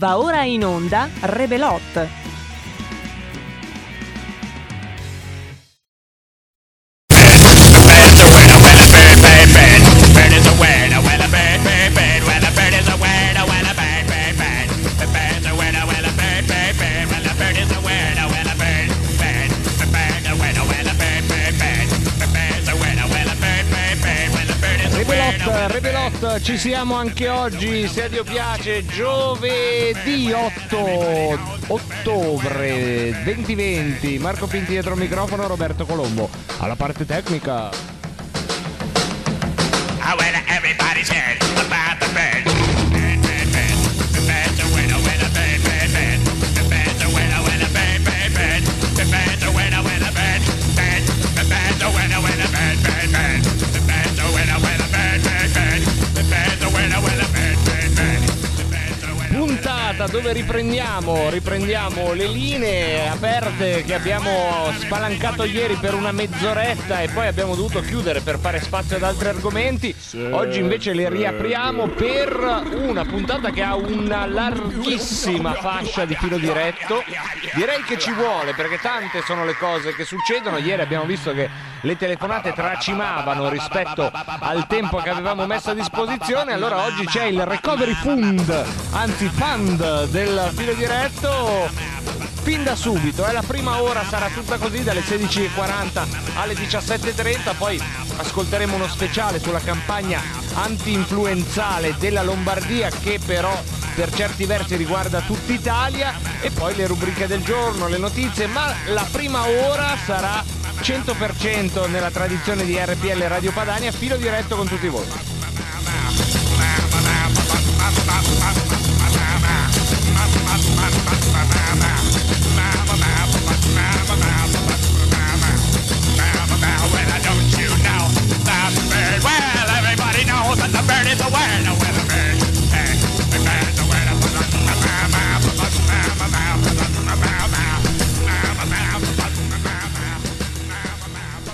Va ora in onda Rebelot. Ci siamo anche oggi, se Dio piace, giovedì 8 ottobre 2020. Marco Pinti dietro il microfono, Roberto Colombo alla parte tecnica. I Puntata dove riprendiamo, riprendiamo le linee aperte che abbiamo spalancato ieri per una mezz'oretta e poi abbiamo dovuto chiudere per fare spazio ad altri argomenti. Oggi invece le riapriamo per una puntata che ha una larghissima fascia di filo diretto. Direi che ci vuole perché tante sono le cose che succedono. Ieri abbiamo visto che le telefonate tracimavano rispetto al tempo che avevamo messo a disposizione. Allora oggi c'è il recovery fund, anzi fund del filo diretto. Fin da subito, eh, la prima ora sarà tutta così dalle 16.40 alle 17.30, poi ascolteremo uno speciale sulla campagna anti-influenzale della Lombardia che però per certi versi riguarda tutta Italia. E poi le rubriche del giorno, le notizie, ma la prima ora sarà 100% nella tradizione di RPL Radio Padania, filo diretto con tutti voi. Well, bird? Well, everybody knows that the bird is a winner, winner, bird. Hey,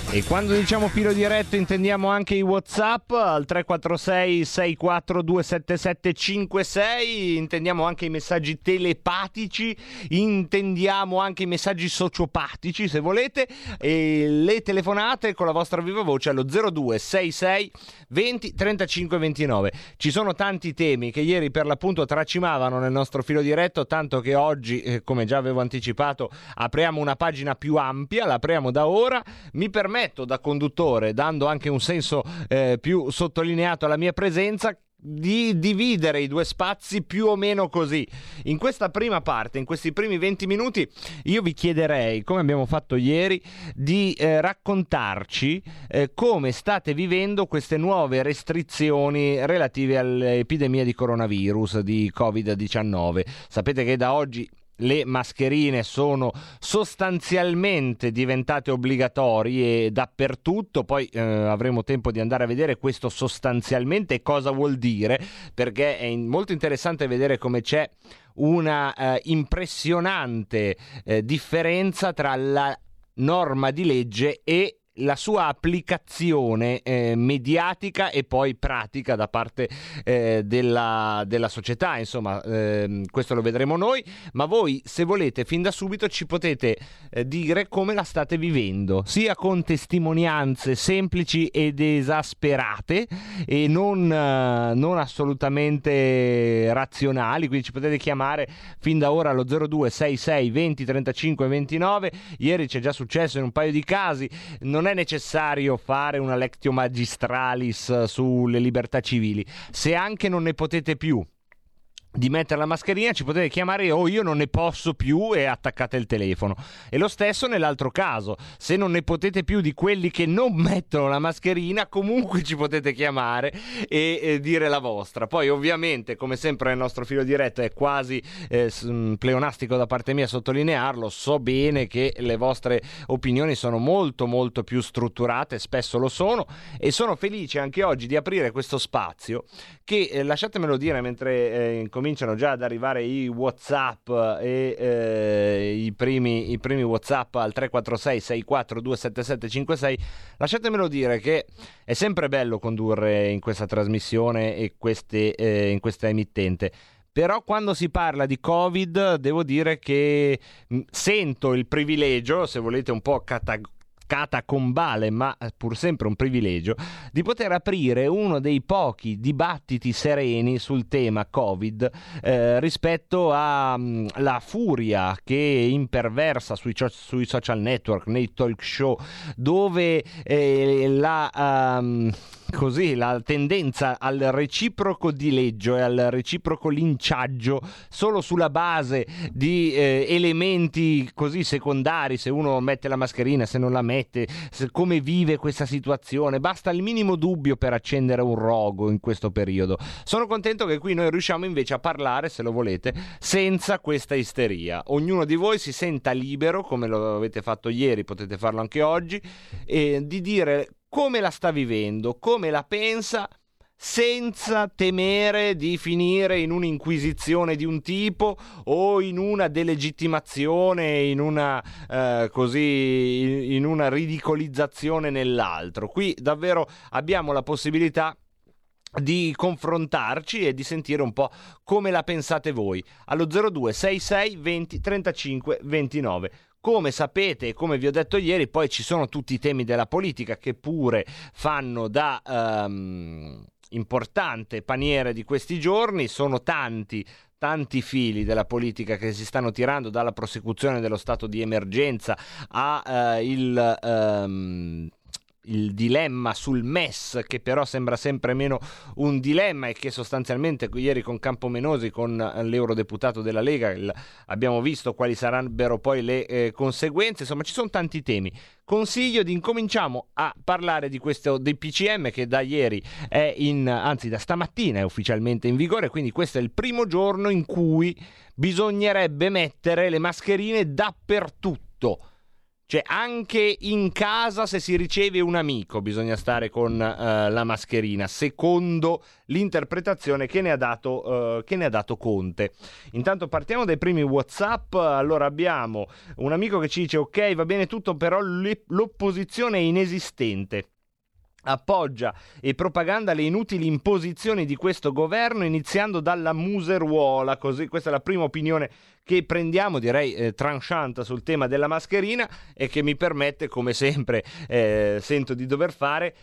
E quando diciamo filo diretto intendiamo anche i WhatsApp al 346 642 7756, intendiamo anche i messaggi telepatici, intendiamo anche i messaggi sociopatici se volete e le telefonate con la vostra viva voce allo 0266 20 35 29. Ci sono tanti temi che ieri per l'appunto tracimavano nel nostro filo diretto, tanto che oggi, eh, come già avevo anticipato, apriamo una pagina più ampia, la apriamo da ora. Mi permetto da conduttore, dando anche un senso eh, più sottolineato alla mia presenza, di dividere i due spazi più o meno così. In questa prima parte, in questi primi 20 minuti, io vi chiederei, come abbiamo fatto ieri, di eh, raccontarci eh, come state vivendo queste nuove restrizioni relative all'epidemia di coronavirus, di Covid-19. Sapete che da oggi le mascherine sono sostanzialmente diventate obbligatorie dappertutto, poi eh, avremo tempo di andare a vedere questo sostanzialmente cosa vuol dire, perché è molto interessante vedere come c'è una eh, impressionante eh, differenza tra la norma di legge e la sua applicazione eh, mediatica e poi pratica da parte eh, della, della società. Insomma, ehm, questo lo vedremo noi. Ma voi, se volete, fin da subito ci potete eh, dire come la state vivendo, sia con testimonianze semplici ed esasperate e non, eh, non assolutamente razionali. Quindi ci potete chiamare fin da ora allo 0266 20 35 29. Ieri c'è già successo in un paio di casi. Non è necessario fare una lectio magistralis sulle libertà civili. Se anche non ne potete più di mettere la mascherina ci potete chiamare o io non ne posso più e attaccate il telefono. E lo stesso nell'altro caso. Se non ne potete più di quelli che non mettono la mascherina comunque ci potete chiamare e, e dire la vostra. Poi ovviamente come sempre nel nostro filo diretto è quasi eh, mh, pleonastico da parte mia sottolinearlo. So bene che le vostre opinioni sono molto molto più strutturate spesso lo sono e sono felice anche oggi di aprire questo spazio che eh, lasciatemelo dire mentre eh, cominciano già ad arrivare i whatsapp e eh, i, primi, i primi whatsapp al 346 64 27756 lasciatemelo dire che è sempre bello condurre in questa trasmissione e queste, eh, in questa emittente. Però quando si parla di Covid devo dire che mh, sento il privilegio, se volete un po' cata- catacombale, ma pur sempre un privilegio, di poter aprire uno dei pochi dibattiti sereni sul tema Covid eh, rispetto alla furia che imperversa sui, sui, social network, nei talk show, dove eh, la... Um, così la tendenza al reciproco dileggio e al reciproco linciaggio solo sulla base di eh, elementi così secondari, se uno mette la mascherina, se non la mette, se, come vive questa situazione, basta il minimo dubbio per accendere un rogo in questo periodo. Sono contento che qui noi riusciamo invece a parlare, se lo volete, senza questa isteria. Ognuno di voi si senta libero, come lo avete fatto ieri, potete farlo anche oggi, eh, di dire come la sta vivendo, come la pensa senza temere di finire in un'inquisizione di un tipo o in una delegittimazione, in una, eh, così, in una ridicolizzazione nell'altro. Qui davvero abbiamo la possibilità di confrontarci e di sentire un po' come la pensate voi allo 02 66 20 35 29 come sapete e come vi ho detto ieri, poi ci sono tutti i temi della politica che pure fanno da um, importante paniere di questi giorni, sono tanti tanti fili della politica che si stanno tirando dalla prosecuzione dello stato di emergenza a uh, il il dilemma sul MES, che però sembra sempre meno un dilemma e che sostanzialmente ieri con Campomenosi, con l'eurodeputato della Lega, il, abbiamo visto quali sarebbero poi le eh, conseguenze. Insomma, ci sono tanti temi. Consiglio di incominciamo a parlare di questo dei PCM che da ieri è in, anzi da stamattina è ufficialmente in vigore, quindi questo è il primo giorno in cui bisognerebbe mettere le mascherine dappertutto cioè, anche in casa, se si riceve un amico, bisogna stare con uh, la mascherina, secondo l'interpretazione che ne, ha dato, uh, che ne ha dato Conte. Intanto partiamo dai primi WhatsApp. Allora, abbiamo un amico che ci dice: Ok, va bene tutto, però l'opposizione è inesistente appoggia e propaganda le inutili imposizioni di questo governo iniziando dalla museruola, così questa è la prima opinione che prendiamo, direi eh, tranchant sul tema della mascherina e che mi permette, come sempre eh, sento di dover fare,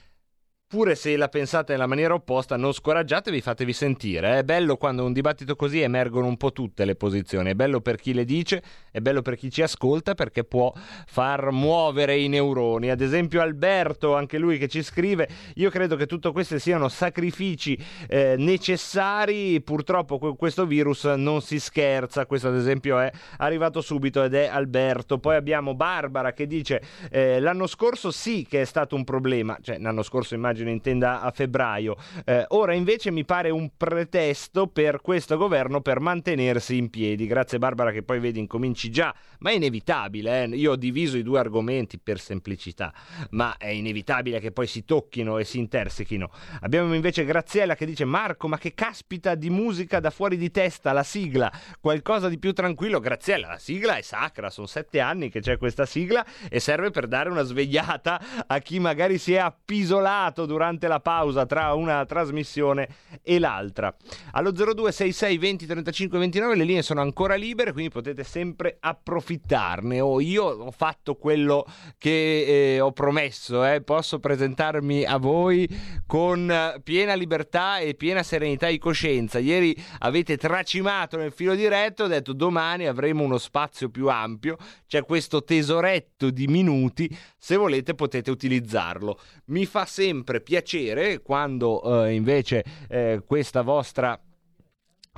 Pure se la pensate nella maniera opposta, non scoraggiatevi, fatevi sentire. È bello quando un dibattito così emergono un po' tutte le posizioni. È bello per chi le dice, è bello per chi ci ascolta perché può far muovere i neuroni. Ad esempio, Alberto, anche lui che ci scrive: Io credo che tutto questo siano sacrifici eh, necessari. Purtroppo con questo virus non si scherza. Questo, ad esempio, è arrivato subito ed è Alberto. Poi abbiamo Barbara che dice: eh, L'anno scorso sì che è stato un problema, cioè l'anno scorso immagino immagino intenda a febbraio. Eh, ora invece mi pare un pretesto per questo governo per mantenersi in piedi. Grazie Barbara che poi vedi incominci già, ma è inevitabile. Eh? Io ho diviso i due argomenti per semplicità, ma è inevitabile che poi si tocchino e si intersechino. Abbiamo invece Graziella che dice Marco, ma che caspita di musica da fuori di testa, la sigla, qualcosa di più tranquillo. Graziella, la sigla è sacra, sono sette anni che c'è questa sigla e serve per dare una svegliata a chi magari si è appisolato durante la pausa tra una trasmissione e l'altra. Allo 0266 20 35 29 le linee sono ancora libere, quindi potete sempre approfittarne. Oh, io ho fatto quello che eh, ho promesso, eh. posso presentarmi a voi con piena libertà e piena serenità di coscienza. Ieri avete tracimato nel filo diretto, ho detto domani avremo uno spazio più ampio, c'è questo tesoretto di minuti, se volete potete utilizzarlo. Mi fa sempre sempre piacere quando eh, invece eh, questa vostra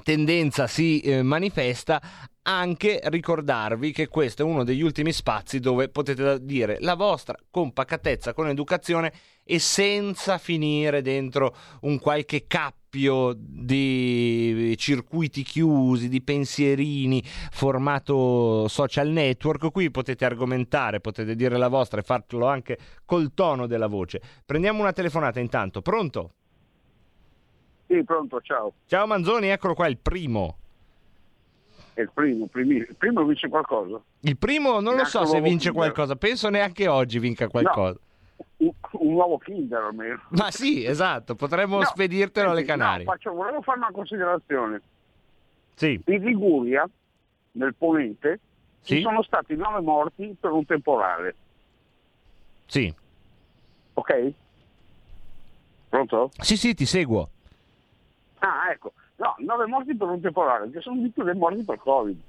tendenza si eh, manifesta anche ricordarvi che questo è uno degli ultimi spazi dove potete dire la vostra con pacatezza, con educazione e senza finire dentro un qualche cappio di circuiti chiusi, di pensierini formato social network. Qui potete argomentare, potete dire la vostra e farlo anche col tono della voce. Prendiamo una telefonata intanto. Pronto? Sì, pronto, ciao. Ciao Manzoni, eccolo qua, il primo. È il primo, primi, il primo vince qualcosa. Il primo non lo so se vince qualcosa, penso neanche oggi vinca qualcosa. No, un, un, nuovo Kinder almeno. Ma sì, esatto, potremmo no, spedirtelo alle Canarie. No, faccio, volevo fare una considerazione. Sì, In Liguria, nel Ponente, Sì. ci sono stati nove morti per un temporale. sì. Ok? Pronto? Sì, sì, ti seguo. Ah, ecco. No, nove morti per un temporale, che sono di più dei morti per Covid.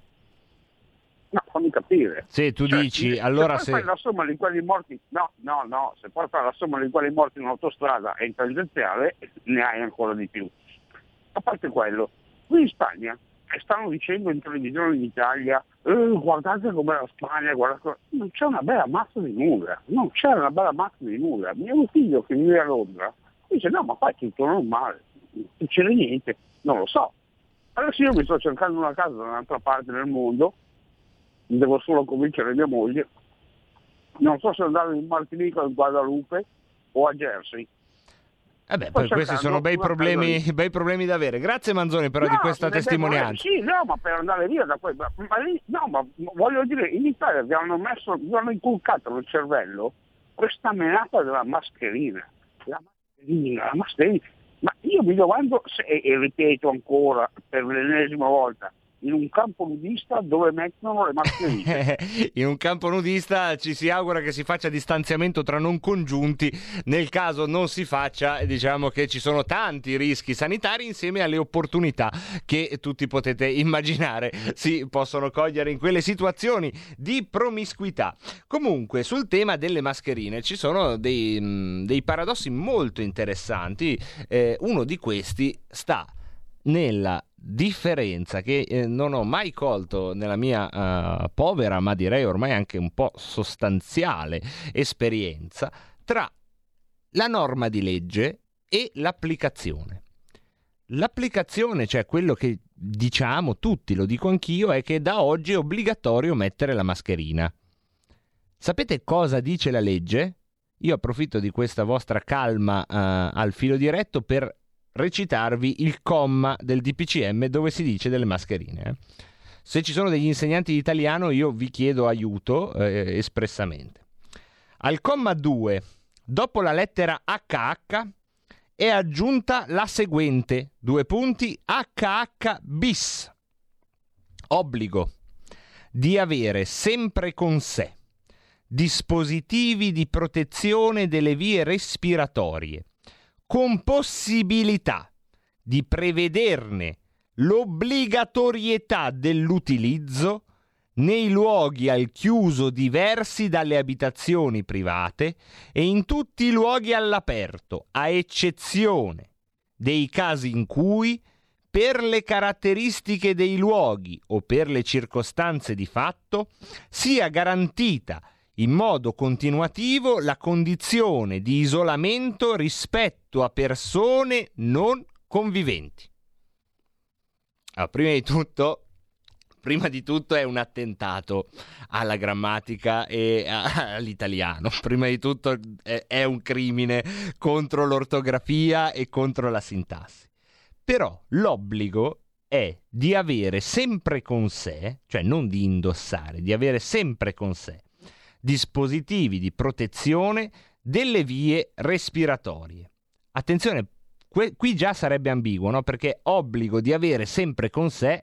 No, fammi capire. Se tu Cioè, dici, allora se se... poi fai la somma di quelli morti, no, no, no, se poi fai la somma di quelli morti in autostrada e in tangenziale, ne hai ancora di più. A parte quello, qui in Spagna eh, stanno dicendo in televisione in Italia, "Eh, guardate com'è la Spagna, guardate... non c'è una bella mazza di nulla, non c'è una bella mazza di nulla. Mio figlio che vive a Londra dice no, ma qua è tutto normale, non c'è niente, non lo so. Adesso io mi sto cercando una casa da un'altra parte del mondo, devo solo convincere mia moglie. Non so se andare in Martinica o in Guadalupe o a Jersey. Eh beh, questi sono bei problemi, bei problemi da avere. Grazie Manzoni però di No, questa ne devo- testimonianza. Sì, no, ma per andare via da qui. Ma, ma lì- no, ma voglio dire, in Italia vi hanno messo, vi hanno inculcato nel cervello questa menata della mascherina. La mascherina, la mascherina. Ma io mi domando, se, e ripeto ancora per l'ennesima volta, in un campo nudista dove mettono le mascherine. In un campo nudista ci si augura che si faccia distanziamento tra non congiunti, nel caso non si faccia diciamo che ci sono tanti rischi sanitari insieme alle opportunità che tutti potete immaginare si possono cogliere in quelle situazioni di promiscuità. Comunque sul tema delle mascherine ci sono dei, mh, dei paradossi molto interessanti, Eh, uno di questi sta nella differenza che eh, non ho mai colto nella mia eh, povera, ma direi ormai anche un po' sostanziale esperienza tra la norma di legge e l'applicazione. L'applicazione, cioè quello che diciamo tutti, lo dico anch'io, è che da oggi è obbligatorio mettere la mascherina. Sapete cosa dice la legge? Io approfitto di questa vostra calma eh, al filo diretto per recitarvi il comma del DPCM dove si dice delle mascherine. eh. Se ci sono degli insegnanti di italiano io vi chiedo aiuto eh, espressamente. Al comma 2, dopo la lettera HH, è aggiunta la seguente, due punti, HH bis. Obbligo di avere sempre con sé dispositivi di protezione delle vie respiratorie, con possibilità di prevederne l'obbligatorietà dell'utilizzo nei luoghi al chiuso diversi dalle abitazioni private e in tutti i luoghi all'aperto, a eccezione dei casi in cui, per le caratteristiche dei luoghi o per le circostanze di fatto, sia garantita in modo continuativo la condizione di isolamento rispetto a persone non conviventi. Allora, prima di tutto, prima di tutto è un attentato alla grammatica e a- all'italiano. Prima di tutto è, è un crimine contro l'ortografia e contro la sintassi. Però l'obbligo è di avere sempre con sé, cioè non di indossare, di avere sempre con sé dispositivi di protezione delle vie respiratorie. Attenzione, que- qui già sarebbe ambiguo, no? Perché obbligo di avere sempre con sé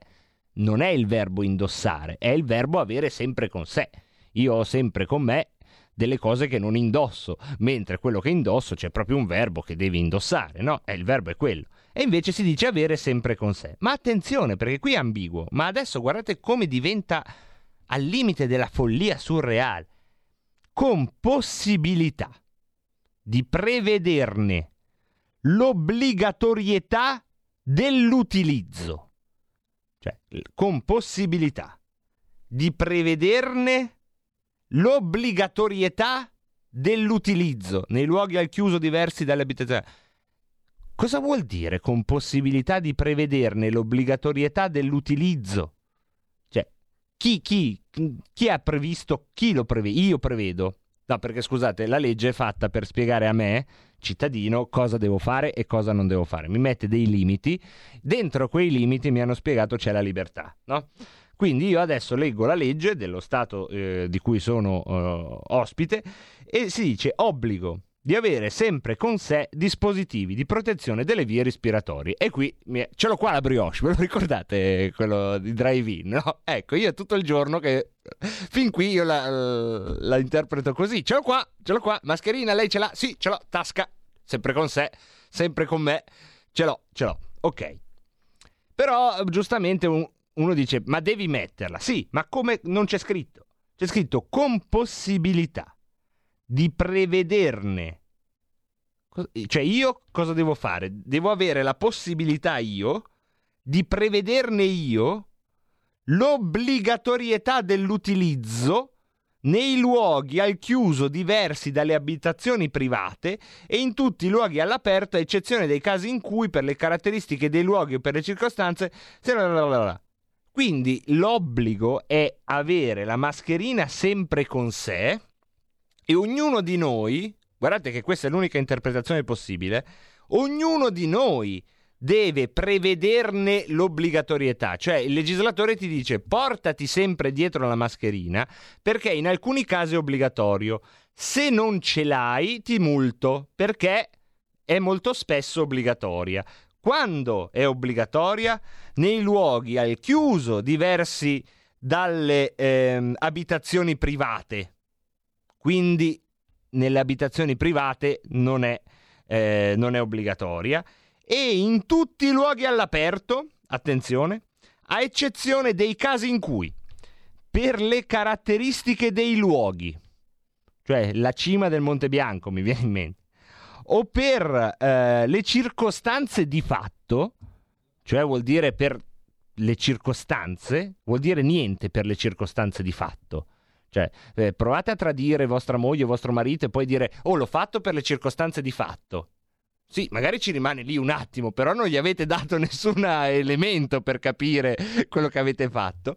non è il verbo indossare, è il verbo avere sempre con sé. Io ho sempre con me delle cose che non indosso, mentre quello che indosso c'è proprio un verbo che devi indossare, no? E il verbo è quello. E invece si dice avere sempre con sé. Ma attenzione, perché qui è ambiguo. Ma adesso guardate come diventa al limite della follia surreale. Con possibilità di prevederne l'obbligatorietà dell'utilizzo. Cioè, con possibilità di prevederne l'obbligatorietà dell'utilizzo nei luoghi al chiuso diversi dalle abitazioni. Cosa vuol dire con possibilità di prevederne l'obbligatorietà dell'utilizzo? Chi, chi, chi ha previsto, chi lo prevede? Io prevedo. No, perché scusate, la legge è fatta per spiegare a me, cittadino, cosa devo fare e cosa non devo fare. Mi mette dei limiti, dentro quei limiti mi hanno spiegato c'è la libertà, no? Quindi io adesso leggo la legge dello Stato eh, di cui sono eh, ospite e si dice obbligo di avere sempre con sé dispositivi di protezione delle vie respiratorie. E qui ce l'ho qua la brioche, ve lo ricordate quello di drive-in? No? Ecco, io tutto il giorno che fin qui io la, la interpreto così. Ce l'ho qua, ce l'ho qua, mascherina, lei ce l'ha? Sì, ce l'ho, tasca, sempre con sé, sempre con me, ce l'ho, ce l'ho. Ok. Però giustamente un- uno dice, ma devi metterla. Sì, ma come non c'è scritto? C'è scritto con possibilità di prevederne. Cioè io cosa devo fare? Devo avere la possibilità io di prevederne io l'obbligatorietà dell'utilizzo nei luoghi al chiuso diversi dalle abitazioni private e in tutti i luoghi all'aperto, a eccezione dei casi in cui per le caratteristiche dei luoghi o per le circostanze... Quindi l'obbligo è avere la mascherina sempre con sé e ognuno di noi, guardate che questa è l'unica interpretazione possibile, ognuno di noi deve prevederne l'obbligatorietà, cioè il legislatore ti dice portati sempre dietro la mascherina perché in alcuni casi è obbligatorio, se non ce l'hai ti multo perché è molto spesso obbligatoria. Quando è obbligatoria? Nei luoghi al chiuso diversi dalle ehm, abitazioni private. Quindi nelle abitazioni private non è, eh, non è obbligatoria. E in tutti i luoghi all'aperto, attenzione, a eccezione dei casi in cui, per le caratteristiche dei luoghi, cioè la cima del Monte Bianco mi viene in mente, o per eh, le circostanze di fatto, cioè vuol dire per le circostanze, vuol dire niente per le circostanze di fatto. Cioè, eh, provate a tradire vostra moglie o vostro marito e poi dire, oh, l'ho fatto per le circostanze di fatto. Sì, magari ci rimane lì un attimo, però non gli avete dato nessun elemento per capire quello che avete fatto.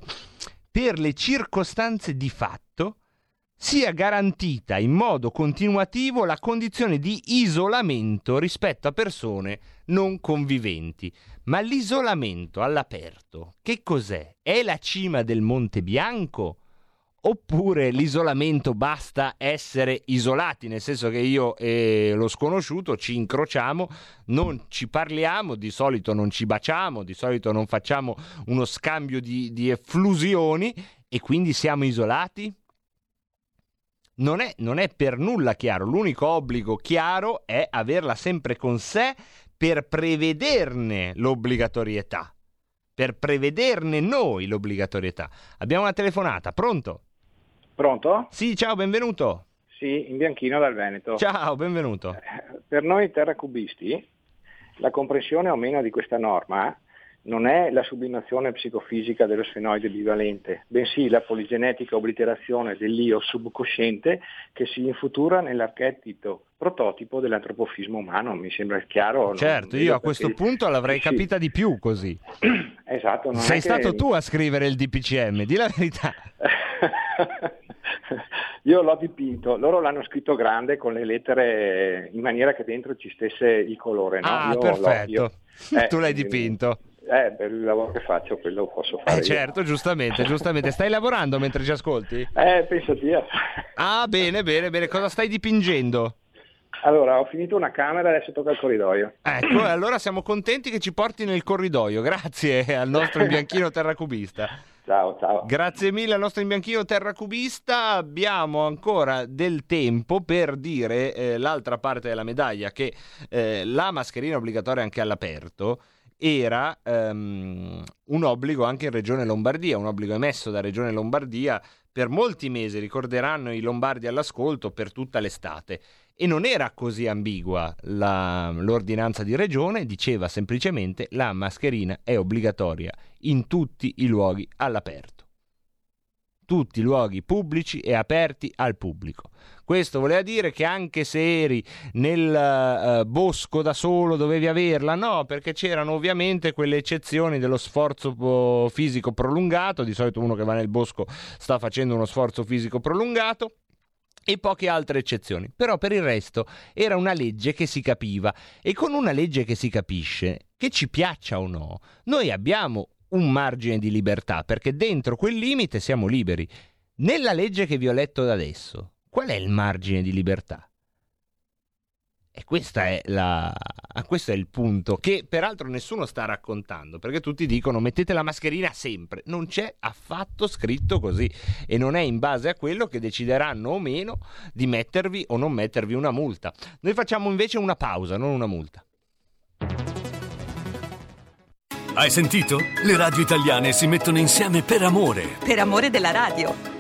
Per le circostanze di fatto sia garantita in modo continuativo la condizione di isolamento rispetto a persone non conviventi. Ma l'isolamento all'aperto, che cos'è? È la cima del Monte Bianco? Oppure l'isolamento basta essere isolati, nel senso che io e lo sconosciuto ci incrociamo, non ci parliamo, di solito non ci baciamo, di solito non facciamo uno scambio di, di efflusioni e quindi siamo isolati? Non è, non è per nulla chiaro, l'unico obbligo chiaro è averla sempre con sé per prevederne l'obbligatorietà, per prevederne noi l'obbligatorietà. Abbiamo una telefonata, pronto? Pronto? Sì, ciao, benvenuto. Sì, in bianchino dal Veneto. Ciao, benvenuto. Per noi terracubisti la comprensione o meno di questa norma non è la sublimazione psicofisica dello sfenoide bivalente, bensì la poligenetica obliterazione dell'io subconsciente che si infutura nell'archetipo prototipo dell'antropofismo umano. Mi sembra chiaro? Certo, vedo io a questo punto l'avrei Sì, capita di più così. Esatto, Sei è che- stato tu a scrivere il DPCM, di la verità. Io l'ho dipinto, loro l'hanno scritto grande con le lettere in maniera che dentro ci stesse il colore. No? Ah, Io perfetto. io- eh, tu l'hai quindi- dipinto. Eh, per il lavoro che faccio quello posso fare. Eh certo, giustamente, giustamente. Stai lavorando mentre ci ascolti? Eh, pensati. a- Ah, bene, bene, bene. Cosa stai dipingendo? Allora, ho finito una camera, adesso tocca il corridoio. Ecco, allora siamo contenti che ci porti nel corridoio. Grazie al nostro imbianchino terracubista. Ciao, ciao. Grazie mille al nostro imbianchino terracubista. Abbiamo ancora del tempo per dire eh, l'altra parte della medaglia, che eh, la mascherina obbligatoria anche all'aperto era ehm, un obbligo anche in Regione Lombardia, un obbligo emesso da Regione Lombardia per molti mesi, ricorderanno i lombardi all'ascolto, per tutta l'estate. E non era così ambigua la- l'ordinanza di regione, diceva semplicemente la mascherina è obbligatoria in tutti i luoghi all'aperto. Tutti i luoghi pubblici e aperti al pubblico. Questo voleva dire che anche se eri nel eh, bosco da solo dovevi averla? No, perché c'erano ovviamente quelle eccezioni dello sforzo po- fisico prolungato, di solito uno che va nel bosco sta facendo uno sforzo fisico prolungato e poche altre eccezioni. Però per il resto era una legge che si capiva e con una legge che si capisce, che ci piaccia o no, noi abbiamo un margine di libertà perché dentro quel limite siamo liberi. Nella legge che vi ho letto da adesso, qual è il margine di libertà? E questa è la... questo è il punto che peraltro nessuno sta raccontando perché tutti dicono mettete la mascherina sempre. Non c'è affatto scritto così e non è in base a quello che decideranno o meno di mettervi o non mettervi una multa. Noi facciamo invece una pausa, non una multa. Hai sentito? Le radio italiane si mettono insieme per amore. Per amore della radio.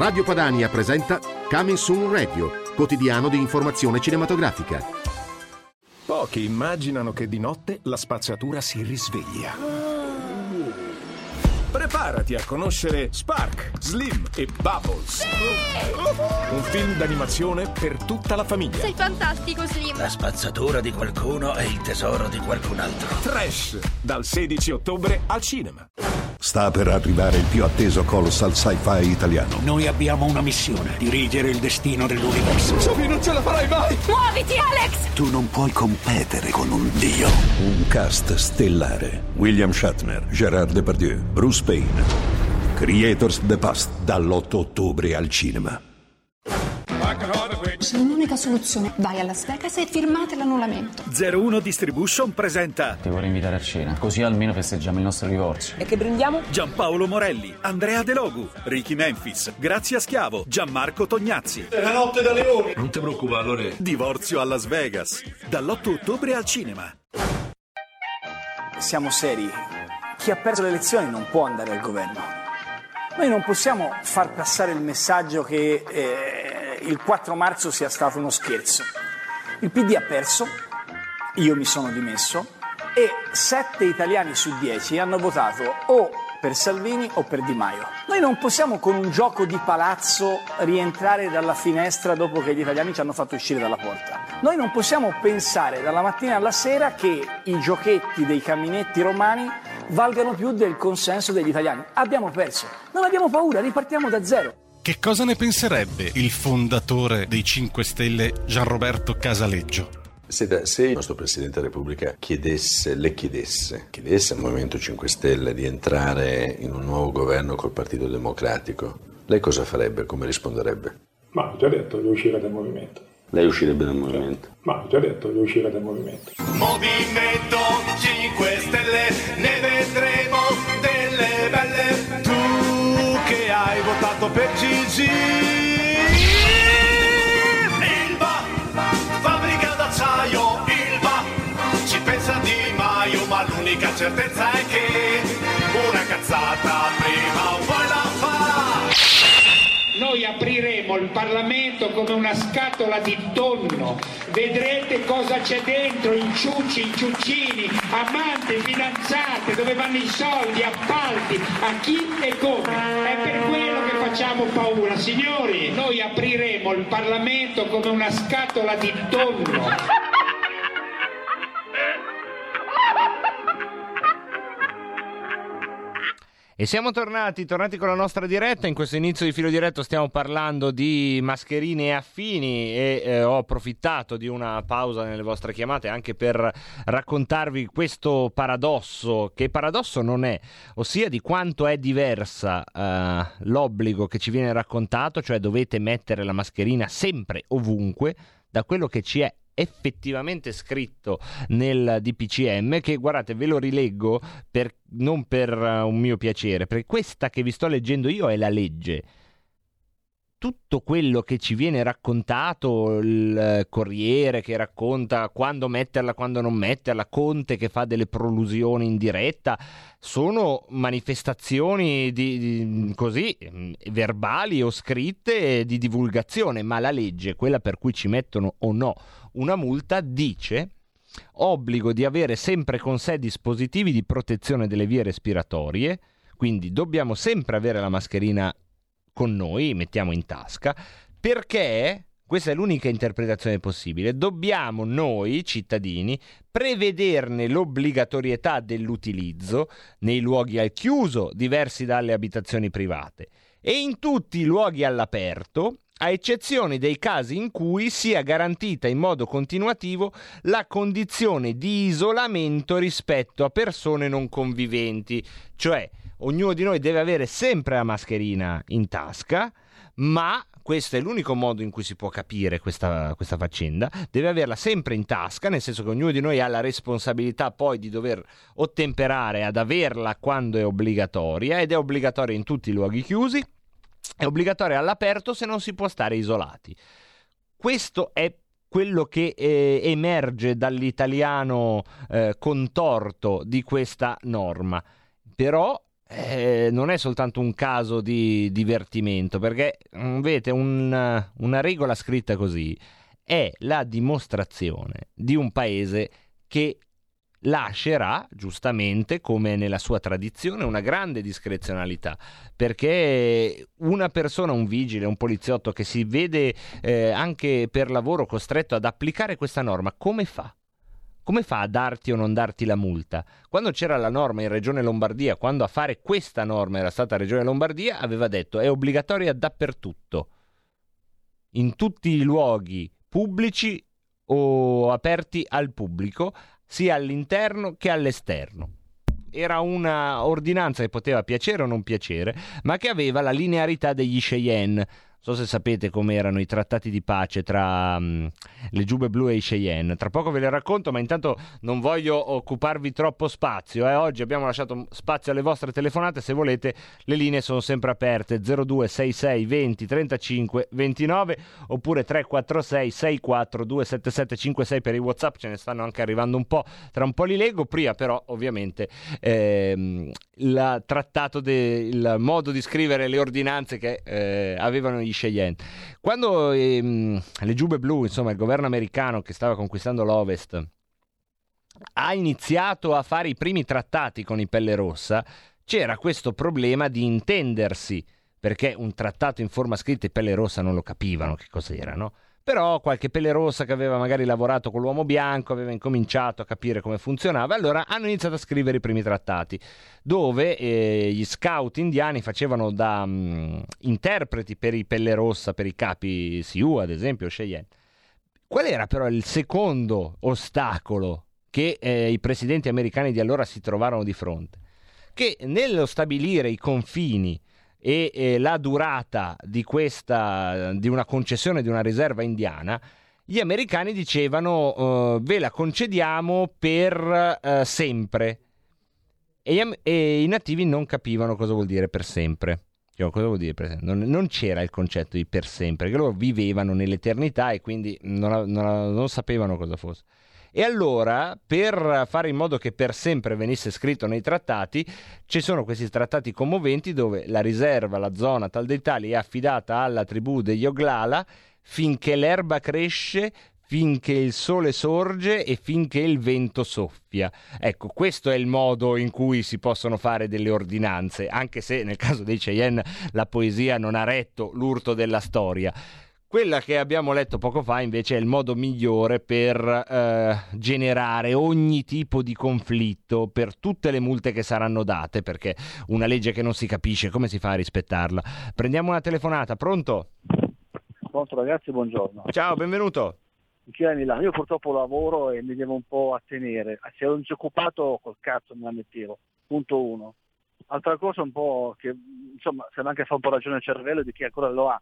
Radio Padania presenta Coming Soon Radio, quotidiano di informazione cinematografica. Pochi immaginano che di notte la spazzatura si risveglia. Preparati a conoscere Spark, Slim e Bubbles. Un film d'animazione per tutta la famiglia. Sei fantastico, Slim. La spazzatura di qualcuno è il tesoro di qualcun altro. Trash, dal 16 ottobre al cinema. Sta per arrivare il più atteso colossal sci-fi italiano. Noi abbiamo una missione: dirigere il destino dell'universo. Sophie, non ce la farai mai! Muoviti, Alex! Tu non puoi competere con un dio. Un cast stellare. William Shatner, Gerard Depardieu, Bruce Payne. Creators the Past dall'8 ottobre al cinema. C'è un'unica soluzione. Vai a Las Vegas e firmate l'annullamento. 01 Distribution presenta Ti vorrei invitare a cena, così almeno festeggiamo il nostro divorzio. E che prendiamo? Giampaolo Morelli, Andrea De Logu, Ricky Memphis, Grazia Schiavo, Gianmarco Tognazzi. È la notte da leoni. Non ti preoccupare, Lore. Divorzio a Las Vegas. Dall'8 ottobre al cinema. Siamo seri. Chi ha perso le elezioni non può andare al governo. Noi non possiamo far passare il messaggio che eh, il 4 marzo sia stato uno scherzo. Il PD ha perso, io mi sono dimesso e 7 italiani su 10 hanno votato o per Salvini o per Di Maio. Noi non possiamo con un gioco di palazzo rientrare dalla finestra dopo che gli italiani ci hanno fatto uscire dalla porta. Noi non possiamo pensare dalla mattina alla sera che i giochetti dei caminetti romani valgano più del consenso degli italiani. Abbiamo perso. Non abbiamo paura, ripartiamo da zero. Che cosa ne penserebbe il fondatore dei 5 Stelle Gianroberto Casaleggio? Senta, se il nostro Presidente della Repubblica chiedesse, le chiedesse, chiedesse al Movimento 5 Stelle di entrare in un nuovo governo col Partito Democratico, lei cosa farebbe? Come risponderebbe? Ma ho già detto di uscire dal movimento. Lei uscirebbe dal movimento? Ma ho già detto di uscire dal movimento. Movimento 5 Stelle, per Gigi. Ilva, fabbrica d'acciaio, Ilva, ci pensa Di Maio, ma l'unica certezza è che una cazzata prima. Noi apriremo il Parlamento come una scatola di tonno, vedrete cosa c'è dentro, inciucci, inciuccini, amanti, fidanzate, dove vanno i soldi, appalti, a chi e come. È per quello che facciamo paura. Signori, noi apriremo il Parlamento come una scatola di tonno. E siamo tornati, tornati con la nostra diretta. In questo inizio di filo diretto stiamo parlando di mascherine e affini e eh, ho approfittato di una pausa nelle vostre chiamate anche per raccontarvi questo paradosso, che paradosso non è, ossia di quanto è diversa eh, l'obbligo che ci viene raccontato, cioè dovete mettere la mascherina sempre ovunque, da quello che ci è effettivamente scritto nel DPCM che guardate ve lo rileggo per, non per uh, un mio piacere perché questa che vi sto leggendo io è la legge. Tutto quello che ci viene raccontato, il Corriere che racconta quando metterla, quando non metterla, Conte che fa delle prolusioni in diretta, sono manifestazioni di, di, così verbali o scritte di divulgazione, ma la legge, quella per cui ci mettono o no una multa, dice obbligo di avere sempre con sé dispositivi di protezione delle vie respiratorie, quindi dobbiamo sempre avere la mascherina con noi, mettiamo in tasca, perché questa è l'unica interpretazione possibile. Dobbiamo noi, cittadini, prevederne l'obbligatorietà dell'utilizzo nei luoghi al chiuso, diversi dalle abitazioni private, e in tutti i luoghi all'aperto, a eccezione dei casi in cui sia garantita in modo continuativo la condizione di isolamento rispetto a persone non conviventi, cioè ognuno di noi deve avere sempre la mascherina in tasca, ma questo è l'unico modo in cui si può capire questa, questa, faccenda, deve averla sempre in tasca, nel senso che ognuno di noi ha la responsabilità poi di dover ottemperare ad averla quando è obbligatoria ed è obbligatoria in tutti i luoghi chiusi, è obbligatoria all'aperto se non si può stare isolati. Questo è quello che eh, emerge dall'italiano eh, contorto di questa norma. Però eh, non è soltanto un caso di divertimento, perché mm, vedete un, una regola scritta così è la dimostrazione di un paese che lascerà, giustamente, come nella sua tradizione, una grande discrezionalità, perché una persona, un vigile, un poliziotto che si vede eh, anche per lavoro costretto ad applicare questa norma, come fa? come fa a darti o non darti la multa? Quando c'era la norma in Regione Lombardia, quando a fare questa norma era stata Regione Lombardia, aveva detto è obbligatoria dappertutto, in tutti i luoghi pubblici o aperti al pubblico, sia all'interno che all'esterno. Era una ordinanza che poteva piacere o non piacere, ma che aveva la linearità degli Cheyenne so se sapete come erano i trattati di pace tra um, le Giube Blu e i Cheyenne. Tra poco ve le racconto, ma intanto non voglio occuparvi troppo spazio. Eh. Oggi abbiamo lasciato spazio alle vostre telefonate. Se volete, le linee sono sempre aperte: 0266 20 35 29 oppure 346 64 277 56 per i WhatsApp. Ce ne stanno anche arrivando un po'. Tra un po' li leggo. Prima, però, ovviamente, ehm, il trattato, de, il modo di scrivere le ordinanze che eh, avevano gli Cheyenne. Quando ehm, le Giube Blu, insomma il governo americano che stava conquistando l'Ovest, ha iniziato a fare i primi trattati con i Pelle Rossa, c'era questo problema di intendersi, perché un trattato in forma scritta i Pelle Rossa non lo capivano che cos'era, no? Però qualche pelle rossa che aveva magari lavorato con l'uomo bianco aveva incominciato a capire come funzionava, allora hanno iniziato a scrivere i primi trattati, dove eh, gli scout indiani facevano da um, interpreti per i pelle rossa, per i capi Sioux, ad esempio, Cheyenne. Qual era però il secondo ostacolo che eh, i presidenti americani di allora si trovarono di fronte? Che nello stabilire i confini e eh, la durata di, questa, di una concessione di una riserva indiana, gli americani dicevano uh, ve la concediamo per uh, sempre e, e, i nativi non capivano cosa vuol dire per sempre. Cosa vuol dire? Non, non, c'era il concetto di per sempre, perché loro vivevano nell'eternità e quindi non, non, non sapevano cosa fosse. E allora, per fare in modo che per sempre venisse scritto nei trattati, ci sono questi trattati commoventi dove la riserva, la zona tal dei tali è affidata alla tribù degli Oglala finché l'erba cresce, finché il sole sorge e finché il vento soffia. Ecco, questo è il modo in cui si possono fare delle ordinanze, anche se nel caso dei Cheyenne la poesia non ha retto l'urto della storia. Quella che abbiamo letto poco fa invece è il modo migliore per eh, generare ogni tipo di conflitto per tutte le multe che saranno date, perché una legge che non si capisce, come si fa a rispettarla? Prendiamo una telefonata, pronto? Pronto ragazzi, buongiorno. Ciao, benvenuto. Michele Milano, io purtroppo lavoro e mi devo un po' attenere. Se ero disoccupato col cazzo me la mettevo, punto uno. Altra cosa un po' che insomma se anche fa un po' ragione il cervello di chi ancora lo ha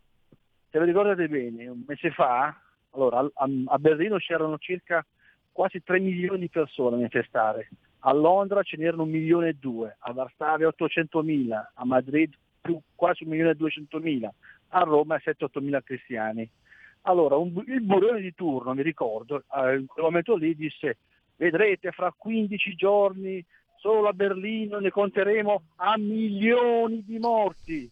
se vi ricordate bene, un mese fa, allora, a, a Berlino c'erano circa quasi 3 milioni di persone a manifestare, a Londra ce n'erano un milione e due, a Varsavia 800 mila, a Madrid più quasi un milione e 200 mila, a Roma 7-8 mila cristiani. Allora, un, il Burione di turno, mi ricordo, eh, in quel momento lì disse, vedrete fra 15 giorni solo a Berlino ne conteremo a milioni di morti.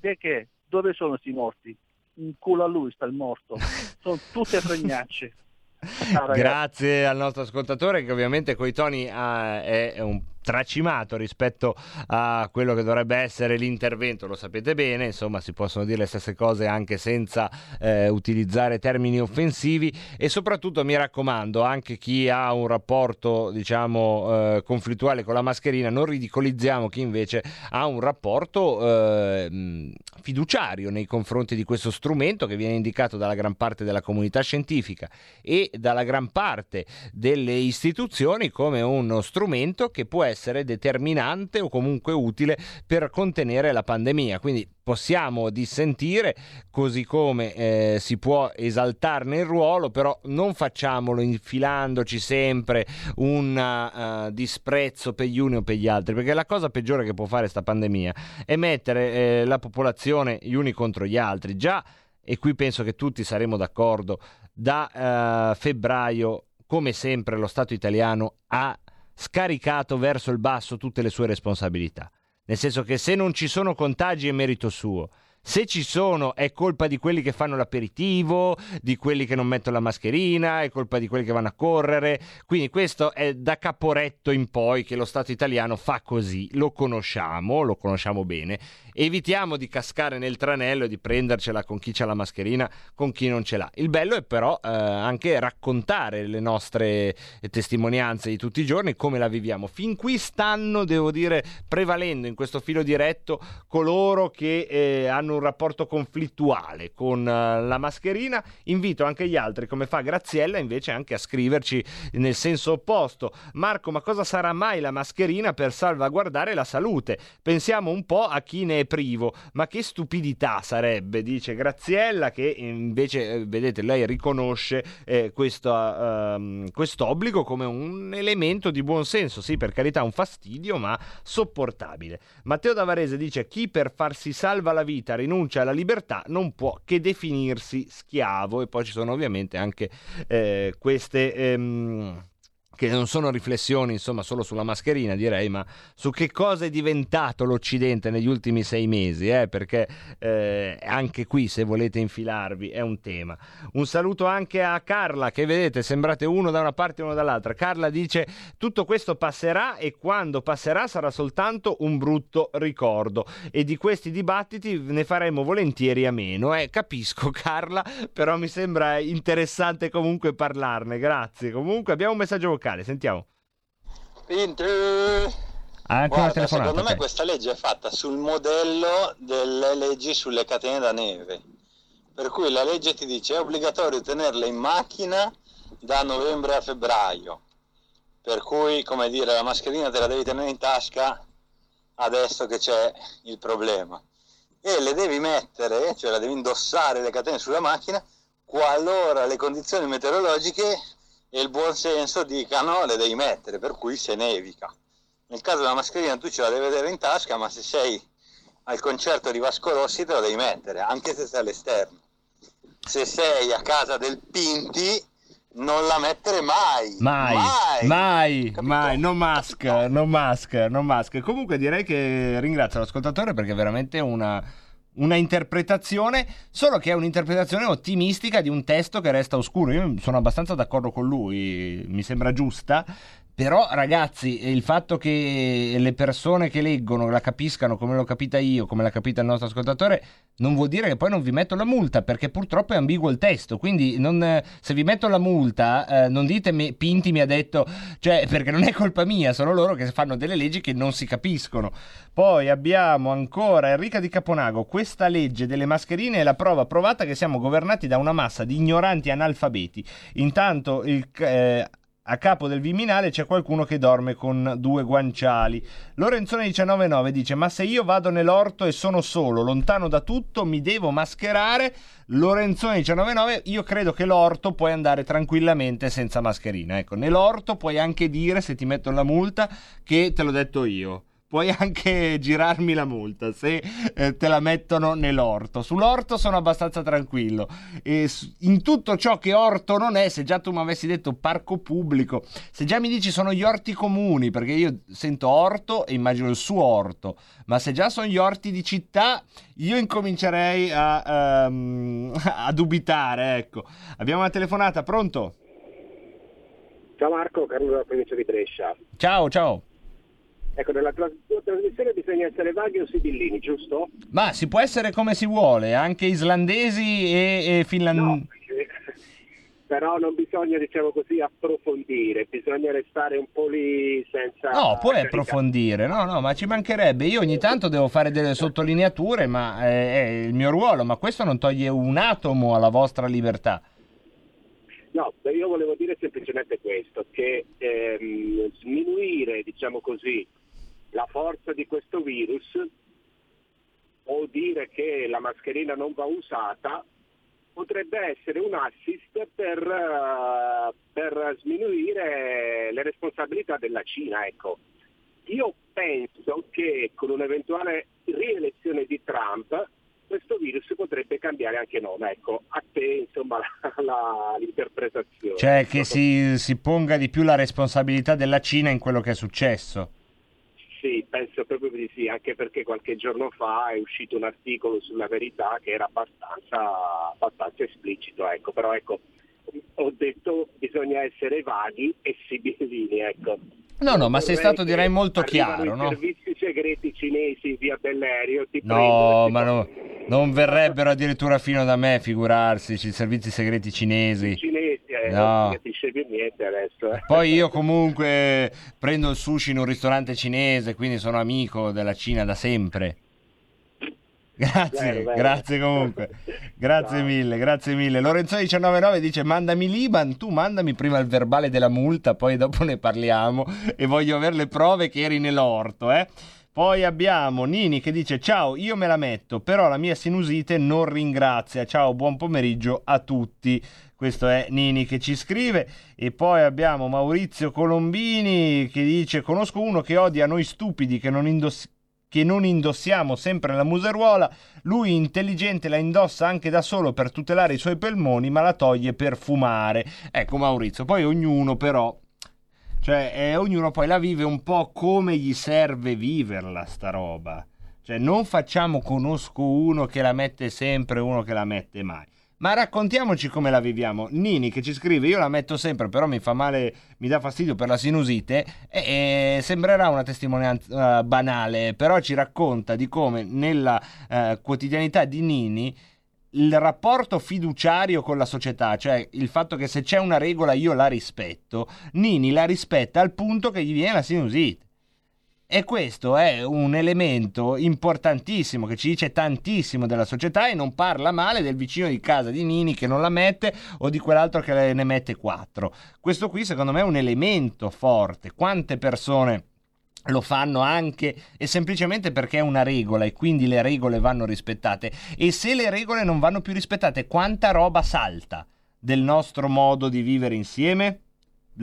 Perché? Dove sono questi morti? In culo a lui sta il morto. Sono tutte fregnacce. Ah. Grazie al nostro ascoltatore che ovviamente coi toni ah, è un tracimato rispetto a quello che dovrebbe essere l'intervento, lo sapete bene, insomma si possono dire le stesse cose anche senza eh, utilizzare termini offensivi e soprattutto mi raccomando anche chi ha un rapporto diciamo eh, conflittuale con la mascherina non ridicolizziamo chi invece ha un rapporto eh, fiduciario nei confronti di questo strumento che viene indicato dalla gran parte della comunità scientifica e dalla gran parte delle istituzioni come uno strumento che può essere determinante o comunque utile per contenere la pandemia. Quindi possiamo dissentire, così come eh, si può esaltarne il ruolo, però non facciamolo infilandoci sempre un uh, disprezzo per gli uni o per gli altri, perché la cosa peggiore che può fare questa pandemia è mettere eh, la popolazione gli uni contro gli altri. Già, e qui penso che tutti saremo d'accordo, da uh, febbraio, come sempre, lo Stato italiano ha scaricato verso il basso tutte le sue responsabilità. Nel senso che se non ci sono contagi è merito suo. Se ci sono è colpa di quelli che fanno l'aperitivo, di quelli che non mettono la mascherina, è colpa di quelli che vanno a correre. Quindi questo è da Caporetto in poi che lo Stato italiano fa così. Lo conosciamo, lo conosciamo bene. Evitiamo di cascare nel tranello e di prendercela con chi ha la mascherina, con chi non ce l'ha. Il bello è però eh, anche raccontare le nostre testimonianze di tutti i giorni, come la viviamo. Fin qui stanno, devo dire, prevalendo in questo filo diretto coloro che eh, hanno un rapporto conflittuale con uh, la mascherina. Invito anche gli altri, come fa Graziella, invece anche a scriverci nel senso opposto. Marco, ma cosa sarà mai la mascherina per salvaguardare la salute? Pensiamo un po' a chi ne è privo, ma che stupidità sarebbe, dice Graziella, che invece, eh, vedete, lei riconosce eh, questo uh, obbligo come un elemento di buon senso. Sì, per carità, un fastidio, ma sopportabile. Matteo Davarese dice: Chi per farsi salva la vita rinuncia alla libertà non può che definirsi schiavo e poi ci sono ovviamente anche eh, queste... Ehm, che non sono riflessioni insomma solo sulla mascherina direi, ma su che cosa è diventato l'Occidente negli ultimi sei mesi, eh? perché eh, anche qui se volete infilarvi è un tema. Un saluto anche a Carla che vedete sembrate uno da una parte e uno dall'altra. Carla dice tutto questo passerà e quando passerà sarà soltanto un brutto ricordo e di questi dibattiti ne faremo volentieri a meno. Eh, capisco Carla, però mi sembra interessante comunque parlarne, grazie. Comunque abbiamo un messaggio vocale vocale, sentiamo. Pinti. Anche Guarda, secondo me questa legge è fatta sul modello delle leggi sulle catene da neve. Per cui la legge ti dice è obbligatorio tenerle in macchina da novembre a febbraio. Per cui, come dire, la mascherina te la devi tenere in tasca adesso che c'è il problema. E le devi mettere, cioè la devi indossare le catene sulla macchina, qualora le condizioni meteorologiche e il buon senso dicano le devi mettere, per cui se nevica. Nel caso della mascherina tu ce la devi avere in tasca, ma se sei al concerto di Vasco Rossi te la devi mettere, anche se sei all'esterno. Se sei a casa del Pinti, non la mettere mai. Mai, mai, mai, mai. no mask, no mask, no mask. Comunque direi che ringrazio l'ascoltatore perché è veramente una una interpretazione, solo che è un'interpretazione ottimistica di un testo che resta oscuro. Io sono abbastanza d'accordo con lui, mi sembra giusta, però, ragazzi, il fatto che le persone che leggono la capiscano come l'ho capita io, come l'ha capita il nostro ascoltatore, non vuol dire che poi non vi metto la multa, perché purtroppo è ambiguo il testo. Quindi, non, se vi metto la multa, eh, non dite me, Pinti mi ha detto, cioè, perché non è colpa mia, sono loro che fanno delle leggi che non si capiscono. Poi abbiamo ancora Enrica di Caponago. Questa legge delle mascherine è la prova provata che siamo governati da una massa di ignoranti analfabeti. Intanto il. Eh, a capo del Viminale c'è qualcuno che dorme con due guanciali. Lorenzone 199 dice: Ma se io vado nell'orto e sono solo, lontano da tutto, mi devo mascherare. Lorenzone 199, io credo che l'orto puoi andare tranquillamente senza mascherina. Ecco, nell'orto puoi anche dire, se ti mettono la multa, che te l'ho detto io puoi anche girarmi la multa se eh, te la mettono nell'orto. Sull'orto sono abbastanza tranquillo. E in tutto ciò che orto non è, se già tu mi avessi detto parco pubblico, se già mi dici sono gli orti comuni, perché io sento orto e immagino il suo orto, ma se già sono gli orti di città, io incomincerei a, ehm, a dubitare. Ecco, abbiamo una telefonata, pronto? Ciao Marco, Carlo della provincia di Brescia. Ciao, ciao. Ecco, nella tua trasmissione bisogna essere vaghi o sibillini, giusto? Ma si può essere come si vuole, anche islandesi e, e finlandesi. Però non bisogna, diciamo così, approfondire, bisogna restare un po' lì senza... No, puoi approfondire, no, no, ma ci mancherebbe. Io ogni tanto devo fare delle sottolineature, ma è, è il mio ruolo, ma questo non toglie un atomo alla vostra libertà. No, io volevo dire semplicemente questo, che ehm, sminuire, diciamo così, la forza di questo virus o dire che la mascherina non va usata potrebbe essere un assist per, eh, per sminuire le responsabilità della Cina. Ecco. Io penso che con un'eventuale rielezione di Trump questo virus potrebbe cambiare anche nome. Ecco, a te insomma la- la- l'interpretazione. Cioè che si, si ponga di più la responsabilità della Cina in quello che è successo. Sì, penso proprio di sì, anche perché qualche giorno fa è uscito un articolo sulla verità che era abbastanza, abbastanza esplicito, ecco, però ecco, ho detto bisogna essere vaghi e sibillini, ecco. No, no, ma sei stato che direi molto chiaro, i no? servizi segreti cinesi via Bellerio, ti No, ma no, non verrebbero addirittura fino da me, figurarsi, i servizi segreti cinesi. cinesi, eh, No. non si capisce più niente adesso. eh. Poi io comunque prendo il sushi in un ristorante cinese, quindi sono amico della Cina da sempre. Grazie, Bene, bene. grazie comunque. Grazie mille, grazie mille. Lorenzoni 199 dice mandami l'Iban, tu mandami prima il verbale della multa, poi dopo ne parliamo e voglio avere le prove che eri nell'orto, eh. Poi abbiamo Nini che dice ciao, io me la metto, però la mia sinusite non ringrazia. Ciao, buon pomeriggio a tutti. Questo è Nini che ci scrive e poi abbiamo Maurizio Colombini che dice conosco uno che odia noi stupidi che non indossiamo che non indossiamo sempre la museruola, lui intelligente la indossa anche da solo per tutelare i suoi polmoni, ma la toglie per fumare. Ecco Maurizio, poi ognuno però, cioè eh, ognuno poi la vive un po' come gli serve viverla sta roba. Cioè non facciamo conosco uno che la mette sempre, uno che la mette mai. Ma raccontiamoci come la viviamo. Nini che ci scrive: Io la metto sempre, però mi fa male, mi dà fastidio per la sinusite. E, e sembrerà una testimonianza eh, banale, però ci racconta di come nella eh, quotidianità di Nini il rapporto fiduciario con la società, cioè il fatto che se c'è una regola io la rispetto, Nini la rispetta al punto che gli viene la sinusite. E questo è un elemento importantissimo che ci dice tantissimo della società e non parla male del vicino di casa di Nini che non la mette o di quell'altro che ne mette quattro. Questo qui secondo me è un elemento forte. Quante persone lo fanno anche e semplicemente perché è una regola e quindi le regole vanno rispettate. E se le regole non vanno più rispettate, quanta roba salta del nostro modo di vivere insieme?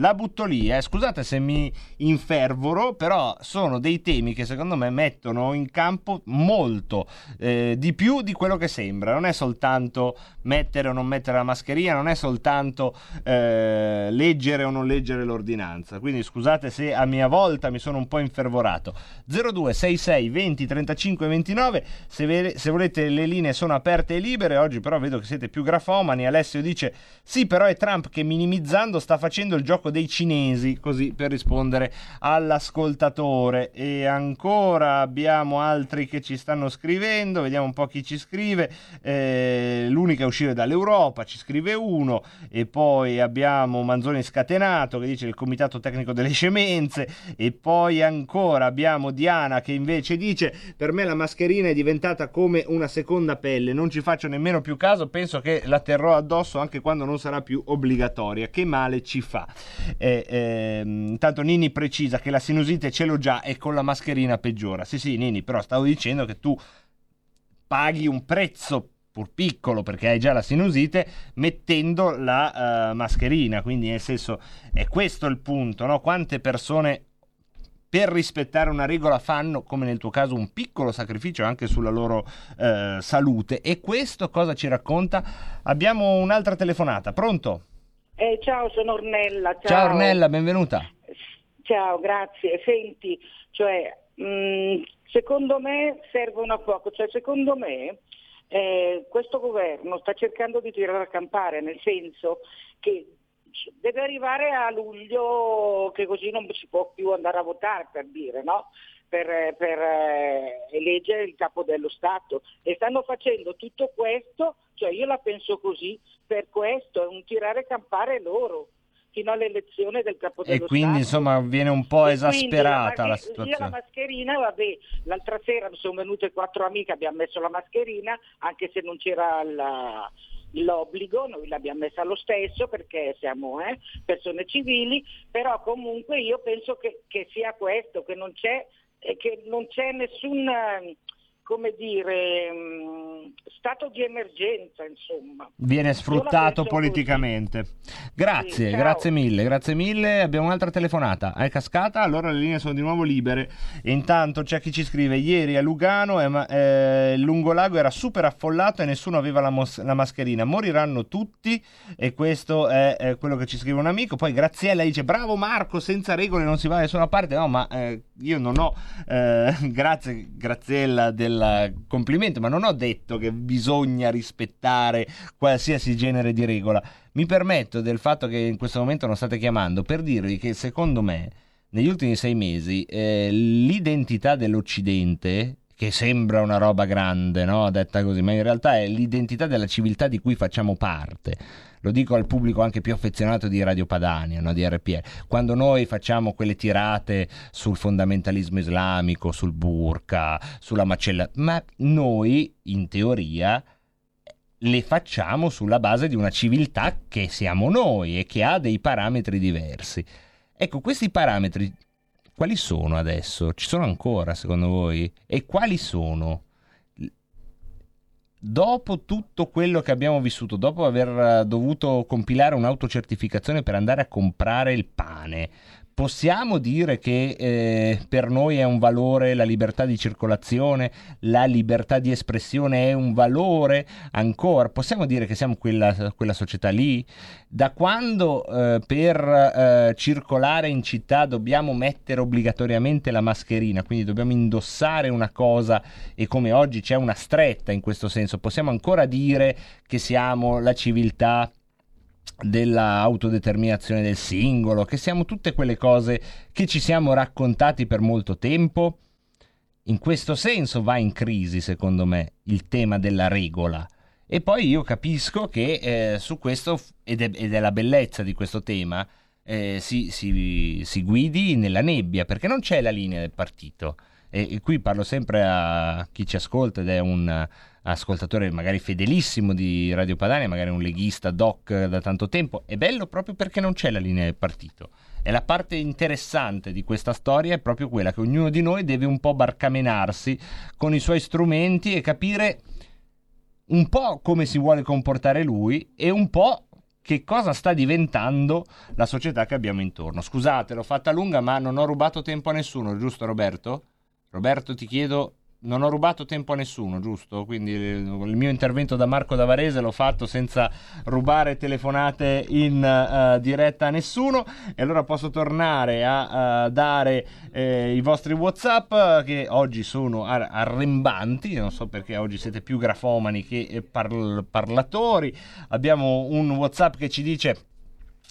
La butto lì, eh. scusate se mi infervoro, però sono dei temi che secondo me mettono in campo molto eh, di più di quello che sembra. Non è soltanto mettere o non mettere la mascherina, non è soltanto eh, leggere o non leggere l'ordinanza. Quindi scusate se a mia volta mi sono un po' infervorato. 0266 20 35 29, se, ve- se volete le linee sono aperte e libere, oggi però vedo che siete più grafomani. Alessio dice sì, però è Trump che minimizzando sta facendo il gioco dei cinesi, così per rispondere all'ascoltatore. E ancora abbiamo altri che ci stanno scrivendo, vediamo un po' chi ci scrive. Eh, l'unica a uscire dall'Europa, ci scrive uno, e poi abbiamo Manzoni Scatenato che dice il comitato tecnico delle scemenze, e poi ancora abbiamo Diana che invece dice per me la mascherina è diventata come una seconda pelle, non ci faccio nemmeno più caso, penso che la terrò addosso anche quando non sarà più obbligatoria, che male ci fa. Eh, ehm, intanto Nini precisa che la sinusite ce l'ho già e con la mascherina peggiora. Sì, sì, Nini, però stavo dicendo che tu paghi un prezzo pur piccolo perché hai già la sinusite mettendo la eh, mascherina, quindi nel senso è questo il punto, no? Quante persone per rispettare una regola fanno, come nel tuo caso, un piccolo sacrificio anche sulla loro eh, salute. E questo cosa ci racconta? Abbiamo un'altra telefonata, pronto? Eh, ciao, sono Ornella. Ciao. Ciao Ornella, benvenuta. Ciao, grazie. Senti, cioè, mh, secondo me servono a poco, cioè secondo me eh, questo governo sta cercando di tirare a campare, nel senso che deve arrivare a luglio che così non si può più andare a votare per dire, no? Per, per eh, eleggere il capo dello Stato e stanno facendo tutto questo, cioè io la penso così, per questo è un tirare campare loro fino all'elezione del capo dello E quindi Stato. insomma viene un po' E esasperata quindi la masche- Io la situazione. mascherina, vabbè, l'altra sera mi sono venute quattro amiche, abbiamo messo la mascherina, anche se non c'era la- l'obbligo, noi l'abbiamo messa lo stesso perché siamo eh, persone civili, però comunque io penso che, che sia questo, che non c'è, eh, che non c'è nessun, come dire, mh, stato di emergenza, insomma. Viene sfruttato politicamente. Grazie, Sì, grazie mille, grazie mille. Abbiamo un'altra telefonata. È cascata, allora le linee sono di nuovo libere. E intanto c'è chi ci scrive: Ieri a Lugano eh, eh, il lungolago era super affollato e nessuno aveva la, mos- la mascherina. Moriranno tutti. E questo è, è quello che ci scrive un amico. Poi Graziella dice: Bravo Marco, senza regole non si va da nessuna parte. No, ma eh, io non ho. eh, grazie, Graziella, del complimento, ma non ho detto che bisogna rispettare qualsiasi genere di regola. Mi permetto del fatto che in questo momento non state chiamando per dirvi che secondo me negli ultimi sei mesi eh, l'identità dell'Occidente, che sembra una roba grande, no? detta così, ma in realtà è l'identità della civiltà di cui facciamo parte. Lo dico al pubblico anche più affezionato di Radio Padania, no? di RPL. Quando noi facciamo quelle tirate sul fondamentalismo islamico, sul burqa, sulla macella, ma noi in teoria le facciamo sulla base di una civiltà che siamo noi e che ha dei parametri diversi. Ecco, questi parametri quali sono adesso? Ci sono ancora secondo voi? E quali sono? Dopo tutto quello che abbiamo vissuto, dopo aver eh, dovuto compilare un'autocertificazione per andare a comprare il pane, possiamo dire che eh, per noi è un valore la libertà di circolazione, la libertà di espressione è un valore ancora? Possiamo dire che siamo quella, quella società lì? Da quando eh, per eh, circolare in città dobbiamo mettere obbligatoriamente la mascherina, quindi dobbiamo indossare una cosa e come oggi c'è una stretta in questo senso, possiamo ancora dire che siamo la civiltà dell'autodeterminazione del singolo, che siamo tutte quelle cose che ci siamo raccontati per molto tempo. In questo senso va in crisi, secondo me, il tema della regola. E poi io capisco che eh, su questo, ed è, ed è la bellezza di questo tema, eh, si, si- si guidi nella nebbia, perché non c'è la linea del partito. E, e qui parlo sempre a chi ci ascolta ed è un ascoltatore magari fedelissimo di Radio Padania, magari un leghista doc da tanto tempo. È bello proprio perché non c'è la linea del partito. E la parte interessante di questa storia è proprio quella che ognuno di noi deve un po' barcamenarsi con i suoi strumenti e capire un po' come si vuole comportare lui e un po' che cosa sta diventando la società che abbiamo intorno. Scusate, l'ho fatta lunga, ma non ho rubato tempo a nessuno, giusto Roberto? Roberto, ti chiedo, non ho rubato tempo a nessuno, giusto? Quindi eh, il mio intervento da Marco da Varese l'ho fatto senza rubare telefonate in eh, diretta a nessuno e allora posso tornare a eh, dare eh, i vostri WhatsApp che oggi sono ar- arrembanti, non so perché oggi siete più grafomani che parl- parlatori. Abbiamo un WhatsApp che ci dice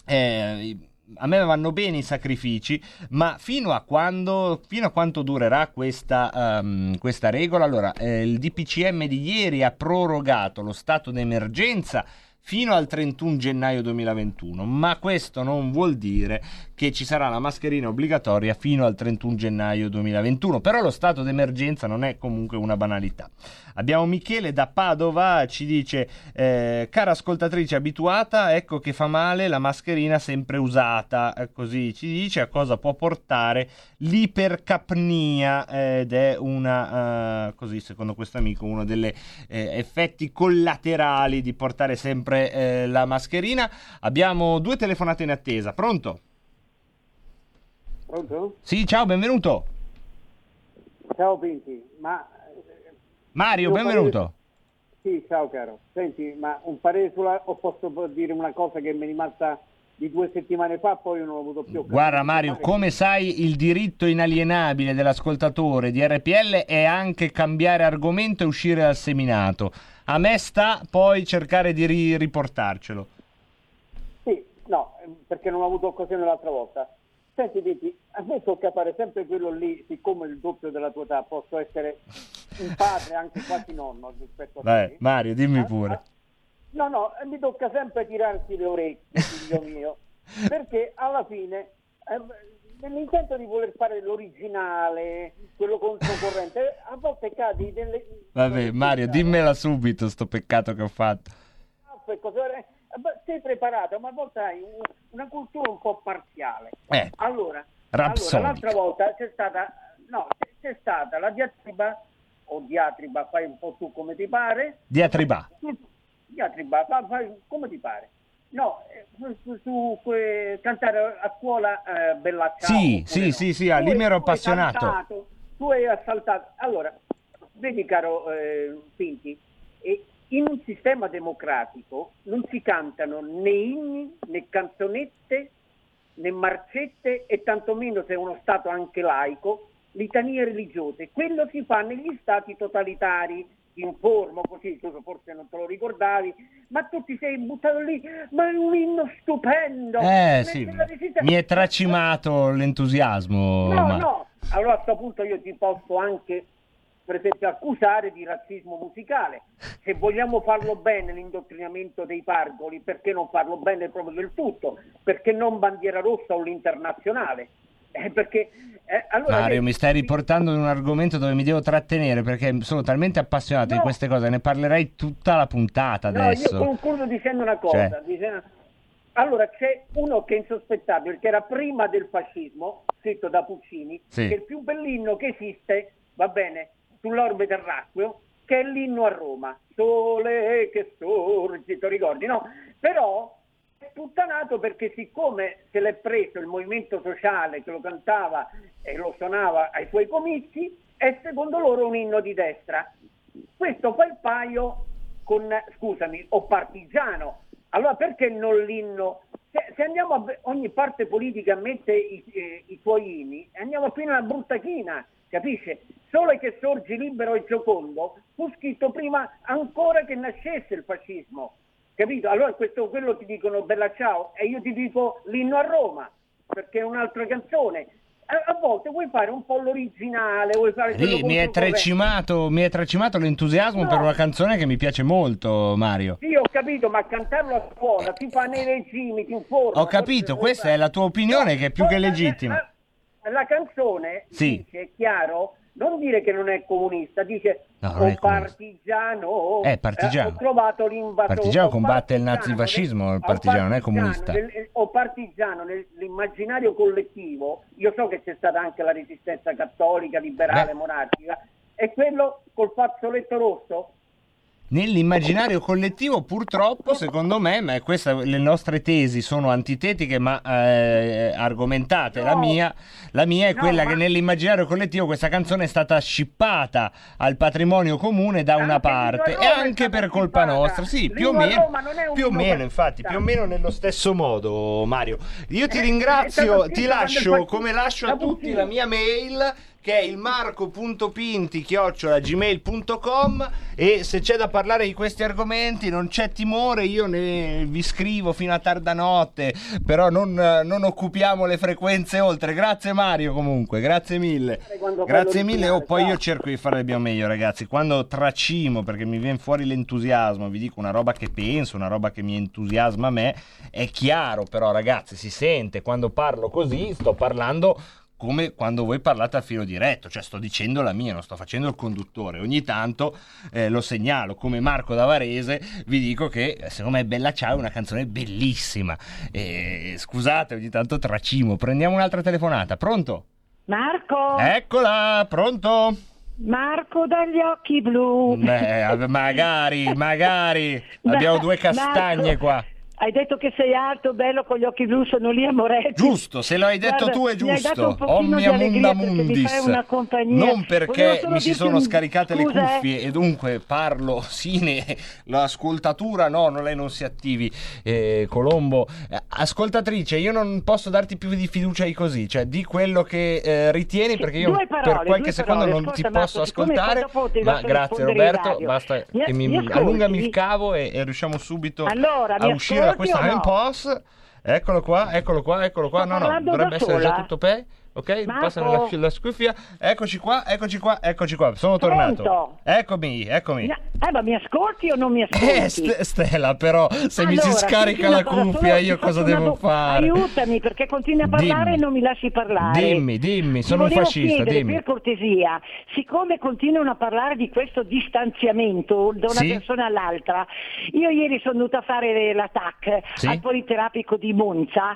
eh, a me vanno bene i sacrifici, ma fino a quando, fino a quanto durerà questa, ehm, questa regola? Allora, eh, il DPCM di ieri ha prorogato lo stato d'emergenza fino al 31 gennaio 2021, ma questo non vuol dire che ci sarà la mascherina obbligatoria fino al 31 gennaio 2021, però lo stato d'emergenza non è comunque una banalità. Abbiamo Michele da Padova, ci dice, eh, cara ascoltatrice abituata, ecco che fa male la mascherina sempre usata, Eh, così ci dice a cosa può portare l'ipercapnia eh, ed è una, eh, così secondo questo amico, uno degli effetti collaterali di portare sempre eh, la mascherina. Abbiamo due telefonate in attesa, pronto? Pronto? Sì, ciao, benvenuto. Ciao Pinti, ma... Mario, benvenuto. parere- Sì, ciao caro. Senti, ma un parere sulla... o posso dire una cosa che mi è rimasta di due settimane fa, poi non ho avuto più Guarda Mario, come sai il diritto inalienabile dell'ascoltatore di RPL è anche cambiare argomento e uscire dal seminato. A me sta poi cercare di ri- riportarcelo. Sì, no, perché non ho avuto occasione l'altra volta. Senti, Pinti, a me tocca fare sempre quello lì, siccome il doppio della tua età posso essere un padre, anche quasi nonno rispetto a Vai, te. Mario, dimmi pure. No, no, eh, mi tocca sempre tirarti le orecchie, figlio mio, perché alla fine, eh, nell'intento di voler fare l'originale, quello controcorrente, a volte cadi delle... Vabbè, Mario, dimmela subito sto peccato che ho fatto. e cose varie. Eh, Sei preparato, ma a volte hai un- una cultura un po' parziale. Eh, Allora, allora, l'altra volta c'è stata, no, c'è- stata la diatriba, o diatriba, fai un po' tu come ti pare, diatriba. diatriba, fa- fai come ti pare. No, eh, su, su- eh, cantare a scuola eh, Bella Ciao. Sì, sì, no. sì, sì, ah, lì mi ero appassionato. saltato, tu hai assaltato. Allora, vedi caro eh, Pinti, in un sistema democratico non si cantano né inni, né canzonette, né marcette e tantomeno se è uno Stato anche laico, litanie religiose. Quello si fa negli Stati totalitari. Ti informo così, tu forse non te lo ricordavi, ma tu ti sei buttato lì, ma è un inno stupendo! Eh sì, mi è tracimato l'entusiasmo. No, ma- no, allora a questo punto io ti posso anche per esempio accusare di razzismo musicale. Se vogliamo farlo bene l'indottrinamento dei pargoli, perché non farlo bene proprio del tutto? Perché non bandiera rossa o l'internazionale? Eh, perché eh, allora Mario, vedi, mi stai riportando in un argomento dove mi devo trattenere perché sono talmente appassionato di No. queste cose, ne parlerei tutta la puntata No, adesso. io concludo dicendo una cosa. Cioè? dicendo- Allora, c'è uno che è insospettabile, che era prima del fascismo, scritto da Puccini, Sì. che è il più bell'inno che esiste, va bene, sull'orbe terracqueo, che è l'inno a Roma. Sole che sorge, lo ricordi, no? Però è puttanato perché siccome se l'è preso il movimento sociale che lo cantava e lo suonava ai suoi comizi, è secondo loro un inno di destra. Questo fa il paio con, scusami, o partigiano. Allora perché non l'inno? Se, se andiamo a ogni parte politica mette i, eh, i suoi inni, andiamo fino alla brutta china, capisce? Sole che sorgi libero e giocondo fu scritto prima ancora che nascesse il fascismo, capito? Allora questo, quello ti dicono bella ciao e io ti dico l'inno a Roma, perché è un'altra canzone. A, a volte vuoi fare un po' l'originale, vuoi fare Lì mi è, trecimato, mi è trecimato l'entusiasmo No. per una canzone che mi piace molto, Mario. Sì, ho capito, ma cantarlo a scuola si fa nei regimi, ti informo. Ho capito, questa è la tua opinione che è più che legittima. La, la canzone Sì. dice, è chiaro, non dire che non è comunista, dice No, non o è partigiano, Eh, partigiano. ho trovato l'invasore. Partigiano combatte il partigiano nazifascismo, nel- il partigiano non è comunista. nel- o partigiano nell'immaginario collettivo, io so che c'è stata anche la resistenza cattolica, liberale, Beh. monarchica, è quello col fazzoletto rosso? Nell'immaginario collettivo, purtroppo, secondo me, ma queste le nostre tesi sono antitetiche ma eh, argomentate. La No. mia, la mia è No, quella ma- che nell'immaginario collettivo questa canzone è stata scippata al patrimonio comune da una parte e anche per colpa scippata. nostra. Sì, più o meno, più o meno, infatti, più o meno nello stesso modo, Mario. Io ti Eh, ringrazio, ti lascio come lascio a tutti la mia mail che è il marco.pinti gmail.com e se c'è da parlare di questi argomenti non c'è timore, io ne vi scrivo fino a tarda notte, però non, non occupiamo le frequenze oltre. Grazie Mario comunque, grazie mille. Grazie mille, oh, poi ciao. io cerco di fare il mio meglio ragazzi, quando tracimo perché mi viene fuori l'entusiasmo, vi dico una roba che penso, una roba che mi entusiasma a me, è chiaro però ragazzi, si sente quando parlo così, sto parlando come quando voi parlate a filo diretto, cioè sto dicendo la mia, non sto facendo il conduttore. Ogni tanto eh, lo segnalo come Marco da Varese, vi dico che eh, secondo me Bella Ciao è una canzone bellissima. E, scusate, ogni tanto tracimo. Prendiamo un'altra telefonata. Pronto? Marco, Eccola, pronto? Marco dagli occhi blu. Beh, magari, magari. Abbiamo due castagne Marco, qua. Hai detto che sei alto, bello, con gli occhi blu, sono lì a Moretti. Giusto, se lo hai detto Guarda, tu è giusto. Omnia munda mundis. Non perché mi si sono un- scaricate le scusa, eh. cuffie e dunque parlo sine, l'ascoltatura no, no, lei non si attivi. Eh, Colombo, Eh, ascoltatrice, io non posso darti più di fiducia di così, cioè di quello che eh, ritieni perché io parole, per qualche secondo parole. non Ascolta, ti posso Marco, siccome ascoltare. Ma grazie Roberto, basta Mi- che mi, mi allungami il cavo e, e riusciamo subito Allora, a uscire da ascolti questa o no? time pause. Eccolo qua, eccolo qua, eccolo qua. Sto No, no, dovrebbe essere già sola. tutto pe. Ok, Marco? passano la, la scuffia. Eccoci qua, eccoci qua, eccoci qua. Sono tornato. Pronto? Eccomi, eccomi. Eh, ma mi ascolti o non mi ascolti? Eh, St- Stella, però, se mi si Allora, scarica la cuffia, io cosa devo do- fare? Aiutami perché continui a parlare Dimmi. e non mi lasci parlare. Dimmi, dimmi, sono un fascista, chiedere, dimmi. per cortesia, siccome continuano a parlare di questo distanziamento da una Sì? persona all'altra, io ieri sono dovuta fare la TAC Sì? al Politerapico di Monza,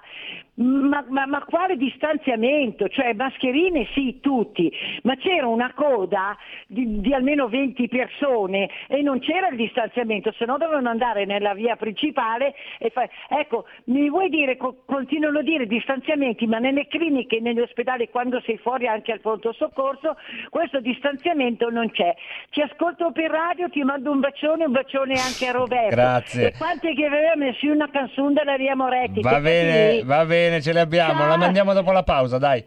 ma, ma- ma quale distanziamento? Cioè mascherine sì, tutti, ma c'era una coda di, di almeno 20 persone e non c'era il distanziamento, se no dovevano andare nella via principale e fare... Ecco, mi vuoi dire, co- continuano a dire distanziamenti, ma nelle cliniche, negli ospedali, quando sei fuori anche al pronto soccorso, questo distanziamento non c'è. Ti ascolto per radio, ti mando un bacione, un bacione anche a Roberto. Grazie. E quante che aveva messo una canzone della Ria Moretti. Va bene, così- va bene, ce le abbiamo. Ciao. La mandiamo dopo la pausa, dai.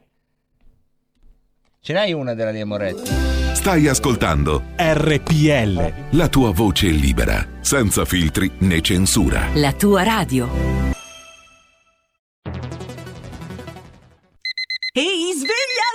Ce n'hai una della Lia Moretti? Stai ascoltando RPL. La tua voce libera, senza filtri né censura. La tua radio.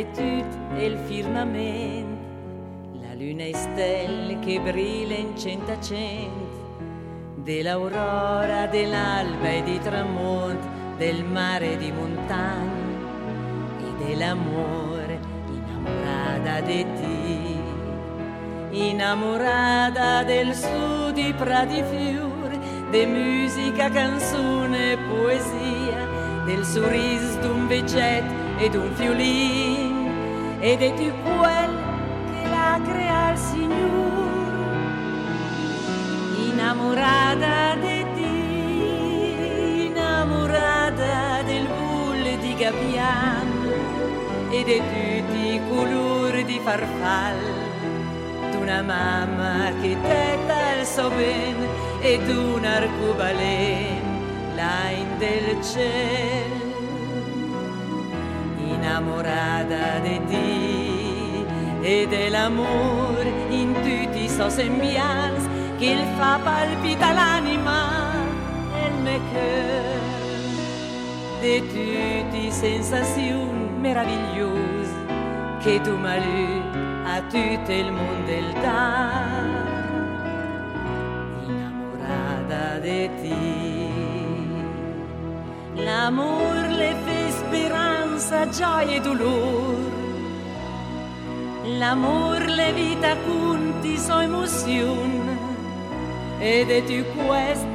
Innamorata de tutto il firmamento, la luna e stelle che brilla in cento a cento, dell'aurora, dell'alba e di tramonto, del mare e di montagna. E dell'amore, innamorata di te, innamorata del sud di prati fiori, de musica, canzone e poesia, del sorriso d'un vegetto e d'un fiolin, ed è tu quel che l'ha creato il Signore, innamorata di te, innamorata del bulle di gabbiano e di tutti colori di farfalla d'una mamma che tetta il so bene e d'un arcobaleno là in del cielo innamorata di te e dell'amore in tutti i suoi sembianze che fa palpita l'anima e il me cœur di tutte le sensazioni meravigliose che tu m'as lu a tutto il mondo il dà innamorata di te l'amor le fa speranza gioia e dolore l'amor le vita conti so emozione ed è tu questo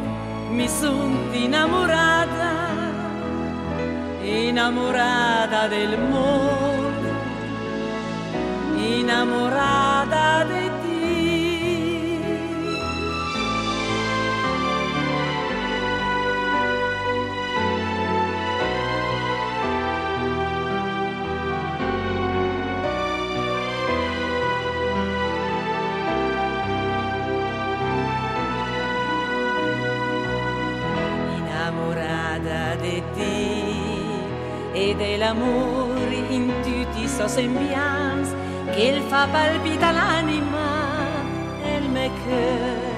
mi son innamorata innamorata del mondo innamorata di de l'amour in tutti sa sembianze qu'il fa palpita l'anima e il me cœur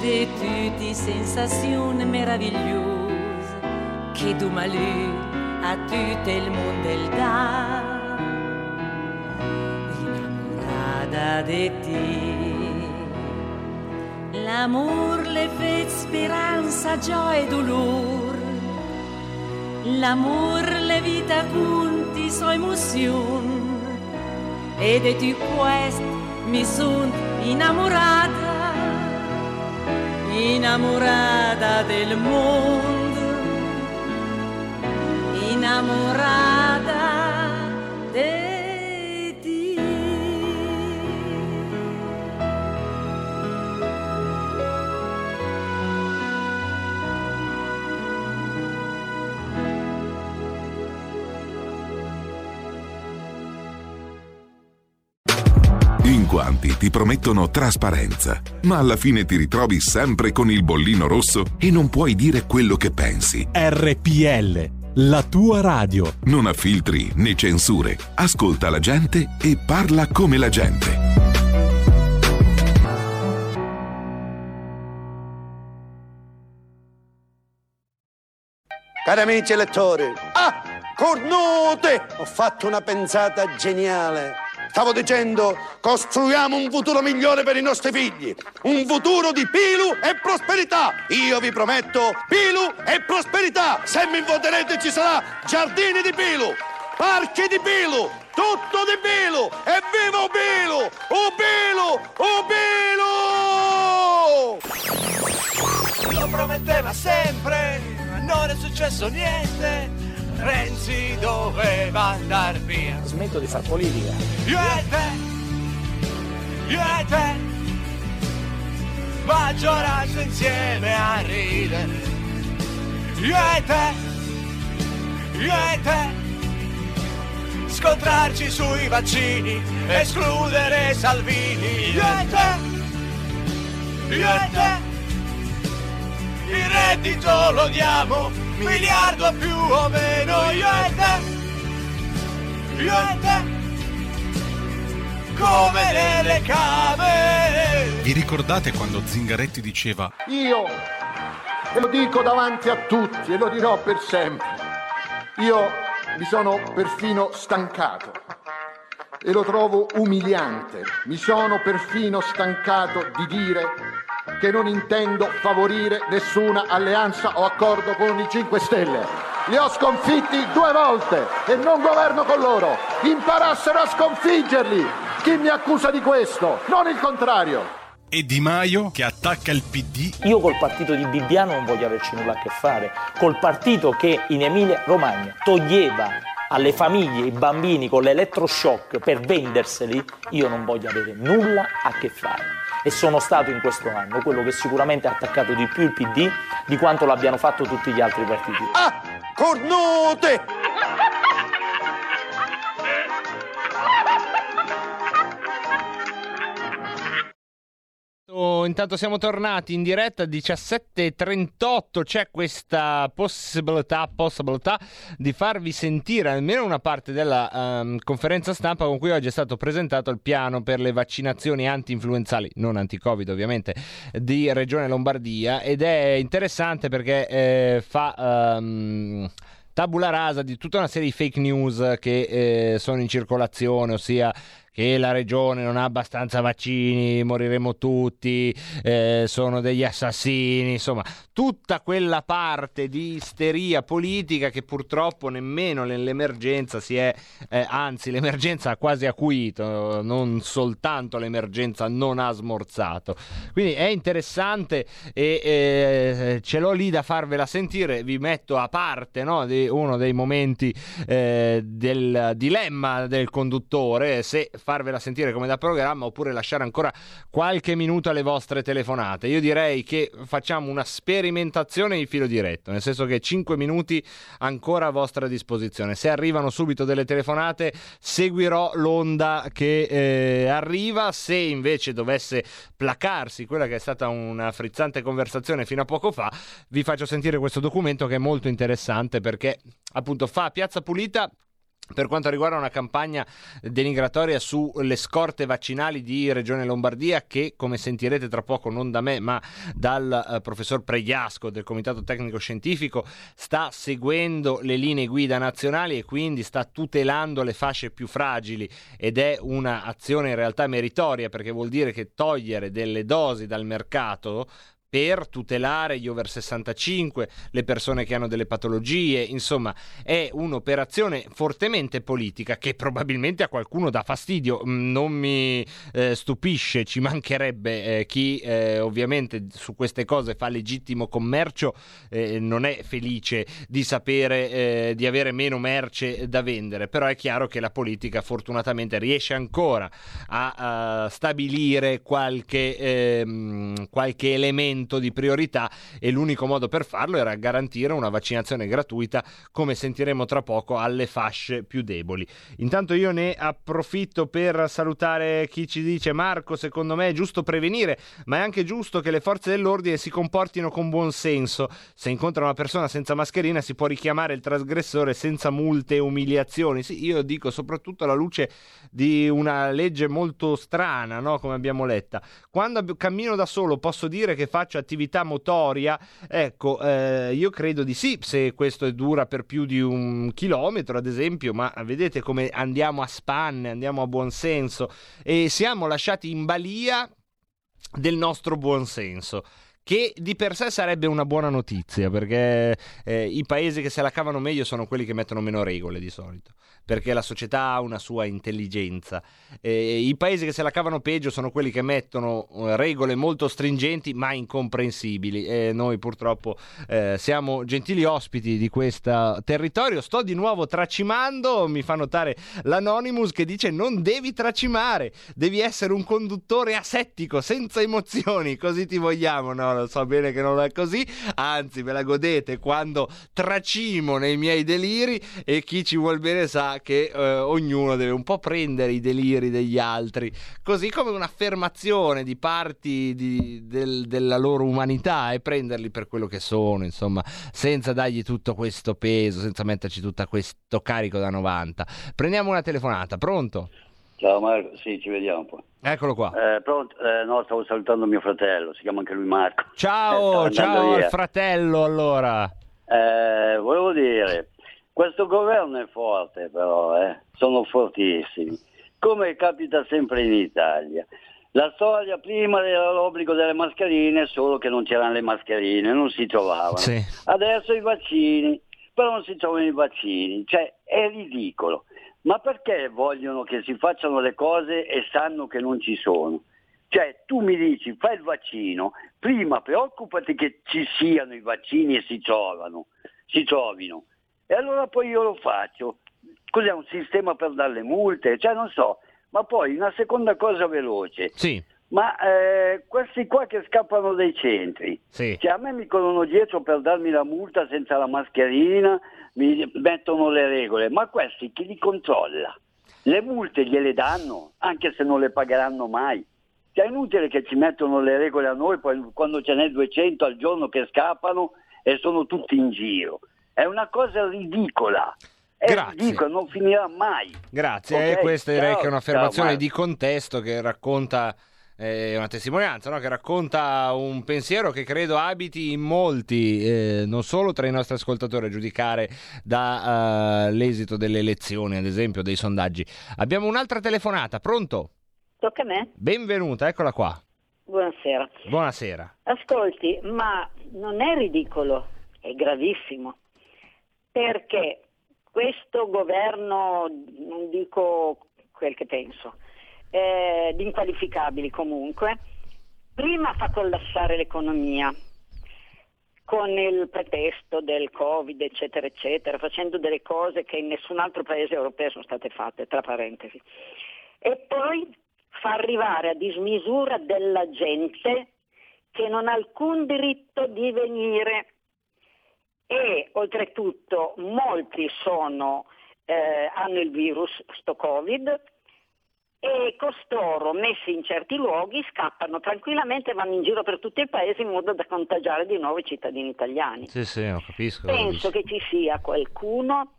de tutti sensazioni meravigliose che tu malu a tutto il mondo il dà. Innamorata di te L'amour le fait speranza, gioia e dolor L'amour le vita conti sua emozione e de tu questo mi son innamorata innamorata del mondo innamorata di quanti ti promettono trasparenza, ma alla fine ti ritrovi sempre con il bollino rosso e non puoi dire quello che pensi. RPL, la tua radio. Non ha filtri né censure. Ascolta la gente e parla come la gente. Cari amici elettori, ah, cornote! Ho fatto una pensata geniale. Stavo dicendo, costruiamo un futuro migliore per i nostri figli. Un futuro di pilu e prosperità. Io vi prometto pilu e prosperità. Se mi voterete ci sarà giardini di pilu, parchi di pilu, tutto di pilu. Evviva Pilu! O Pilu! O Pilu! Lo prometteva sempre, non è successo niente. Renzi doveva andar via. Smetto di far politica. Io e te, io e te, maggioranza insieme a ridere. Io e te, io e te, scontrarci sui vaccini, escludere Salvini. Io e te, io e te. Il reddito lo diamo, miliardo più o meno, io e te, io e te, come nelle camere. Vi ricordate quando Zingaretti diceva Io, e lo dico davanti a tutti e lo dirò per sempre, io mi sono perfino stancato e lo trovo umiliante. Mi sono perfino stancato di dire che non intendo favorire nessuna alleanza o accordo con i 5 Stelle. Li ho sconfitti due volte e non governo con loro. Imparassero a sconfiggerli. Chi mi accusa di questo? Non il contrario. e Di Maio che attacca il PD Io col partito di Bibbiano non voglio averci nulla a che fare, col partito che in Emilia Romagna toglieva alle famiglie i bambini con l'elettroshock per venderseli, io non voglio avere nulla a che fare. E sono stato in questo anno quello che sicuramente ha attaccato di più il PD di quanto l'abbiano fatto tutti gli altri partiti. Ah, cornote! Oh, Intanto siamo tornati in diretta 17.38 c'è questa possibilità, possibilità di farvi sentire almeno una parte della ehm, conferenza stampa con cui oggi è stato presentato il piano per le vaccinazioni anti-influenzali, non anti-covid ovviamente, di Regione Lombardia. Ed è interessante perché eh, fa... ehm, tabula rasa di tutta una serie di fake news che eh, sono in circolazione, ossia che la regione non ha abbastanza vaccini, moriremo tutti, eh, sono degli assassini, insomma, tutta quella parte di isteria politica che purtroppo nemmeno nell'emergenza si è, eh, anzi l'emergenza ha quasi acuito, non soltanto l'emergenza non ha smorzato. Quindi è interessante e eh, ce l'ho lì da farvela sentire, vi metto a parte no, di uno dei momenti eh, del dilemma del conduttore, se farvela sentire come da programma oppure lasciare ancora qualche minuto alle vostre telefonate. Io direi che facciamo una sperimentazione di filo diretto, nel senso che 5 minuti ancora a vostra disposizione. Se arrivano subito delle telefonate seguirò l'onda che eh, arriva, se invece dovesse placarsi quella che è stata una frizzante conversazione fino a poco fa, vi faccio sentire questo documento che è molto interessante perché appunto fa Piazza Pulita per quanto riguarda una campagna denigratoria sulle scorte vaccinali di Regione Lombardia che come sentirete tra poco non da me ma dal eh, professor Pregliasco del Comitato Tecnico Scientifico sta seguendo le linee guida nazionali e quindi sta tutelando le fasce più fragili ed è un'azione in realtà meritoria perché vuol dire che togliere delle dosi dal mercato per tutelare gli over 65, le persone che hanno delle patologie, insomma è un'operazione fortemente politica che probabilmente a qualcuno dà fastidio, mm, non mi eh, stupisce, ci mancherebbe eh, chi eh, ovviamente su queste cose fa legittimo commercio, eh, non è felice di sapere eh, di avere meno merce da vendere, però è chiaro che la politica fortunatamente riesce ancora a, a stabilire qualche, ehm, qualche elemento momento di priorità e l'unico modo per farlo era garantire una vaccinazione gratuita, come sentiremo tra poco, alle fasce più deboli. Intanto io ne approfitto per salutare chi ci dice Marco, secondo me è giusto prevenire, ma è anche giusto che le forze dell'ordine si comportino con buon senso. Se incontrano una persona senza mascherina si può richiamare il trasgressore senza multe e umiliazioni. Sì, io dico soprattutto alla luce di una legge molto strana, no? come abbiamo letta. Quando cammino da solo posso dire che faccio faccio attività motoria, ecco, eh, io credo di sì, se questo dura per più di un chilometro, ad esempio, ma vedete come andiamo a spanne, andiamo a buon senso e siamo lasciati in balia del nostro buonsenso che di per sé sarebbe una buona notizia perché eh, i paesi che se la cavano meglio sono quelli che mettono meno regole di solito perché la società ha una sua intelligenza. Eh, I paesi che se la cavano peggio sono quelli che mettono eh, regole molto stringenti ma incomprensibili e noi purtroppo eh, siamo gentili ospiti di questo territorio. Sto di nuovo tracimando, mi fa notare l'Anonymous che dice non devi tracimare, devi essere un conduttore asettico, senza emozioni, così ti vogliamo. No, lo so bene che non è così, anzi ve la godete quando tracimo nei miei deliri e chi ci vuol bene sa che eh, ognuno deve un po' prendere i deliri degli altri, così come un'affermazione di parti di, del, della loro umanità e prenderli per quello che sono, insomma, senza dargli tutto questo peso, senza metterci tutto questo carico da 90. Prendiamo una telefonata, pronto? Ciao Marco, sì, ci vediamo poi. Eccolo qua. Eh, pronto? Eh, no, stavo salutando mio fratello, si chiama anche lui Marco. Ciao, Eh, ciao via. al fratello allora. Eh, volevo dire, questo governo è forte però, eh? sono fortissimi, come capita sempre in Italia. La storia prima era l'obbligo delle mascherine, solo che non c'erano le mascherine, non si trovavano. Sì. Adesso i vaccini, però non si trovano i vaccini, cioè è ridicolo. Ma perché vogliono che si facciano le cose e sanno che non ci sono? Cioè tu mi dici fai il vaccino, prima preoccupati che ci siano i vaccini e si trovano, si trovino. E allora poi io lo faccio. Cos'è un sistema per dare le multe? Cioè non so. Ma poi una seconda cosa veloce. Sì. Ma eh, questi qua che scappano dai centri, Sì. cioè a me mi corrono dietro per darmi la multa senza la mascherina, mi mettono le regole, ma questi chi li controlla? Le multe gliele danno, anche se non le pagheranno mai. Cioè è inutile che ci mettono le regole a noi, poi quando ce n'è 200 al giorno che scappano e sono tutti in giro. È una cosa ridicola. È Grazie. ridicolo, non finirà mai. Grazie, Ok, e questa direi ciao, che è un'affermazione ciao, di contesto che racconta eh, una testimonianza, no? che racconta un pensiero che credo abiti in molti, eh, non solo tra i nostri ascoltatori, a giudicare dall'esito delle elezioni, ad esempio, dei sondaggi. Abbiamo un'altra telefonata, pronto? Tocca a me? Benvenuta, eccola qua. Buonasera. Buonasera. Ascolti, ma non è ridicolo, è gravissimo, perché questo governo, non dico quel che penso, eh, di inqualificabili comunque, prima fa collassare l'economia con il pretesto del Covid, eccetera, eccetera, facendo delle cose che in nessun altro paese europeo sono state fatte, tra parentesi. e poi fa arrivare a dismisura della gente che non ha alcun diritto di venire e oltretutto molti sono, eh, hanno il virus, sto Covid, e costoro messi in certi luoghi scappano tranquillamente e vanno in giro per tutto il paese in modo da contagiare di nuovo i cittadini italiani. Sì, sì, lo capisco. Penso che ci sia qualcuno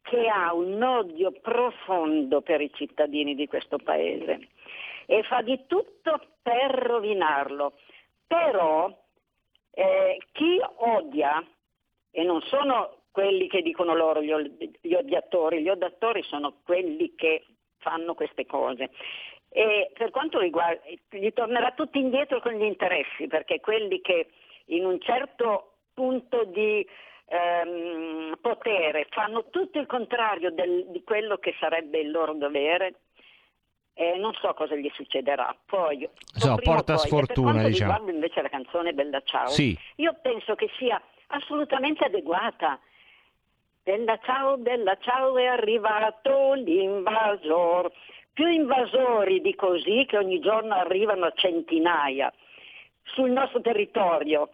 che ha un odio profondo per i cittadini di questo paese e fa di tutto per rovinarlo. Però eh, chi odia, e non sono quelli che dicono loro gli, gli odiatori, gli odiatori sono quelli che fanno queste cose. E per quanto riguarda, gli tornerà tutti indietro con gli interessi, perché quelli che in un certo punto di ehm, potere fanno tutto il contrario del- di quello che sarebbe il loro dovere, eh, non so cosa gli succederà. Poi, Insomma, o prima o porta poi. Sfortuna, diciamo. invece la canzone Bella Ciao, Sì. io penso che sia assolutamente adeguata. Bella ciao, bella ciao, è arrivato l'invasor. Più invasori di così che ogni giorno arrivano a centinaia sul nostro territorio.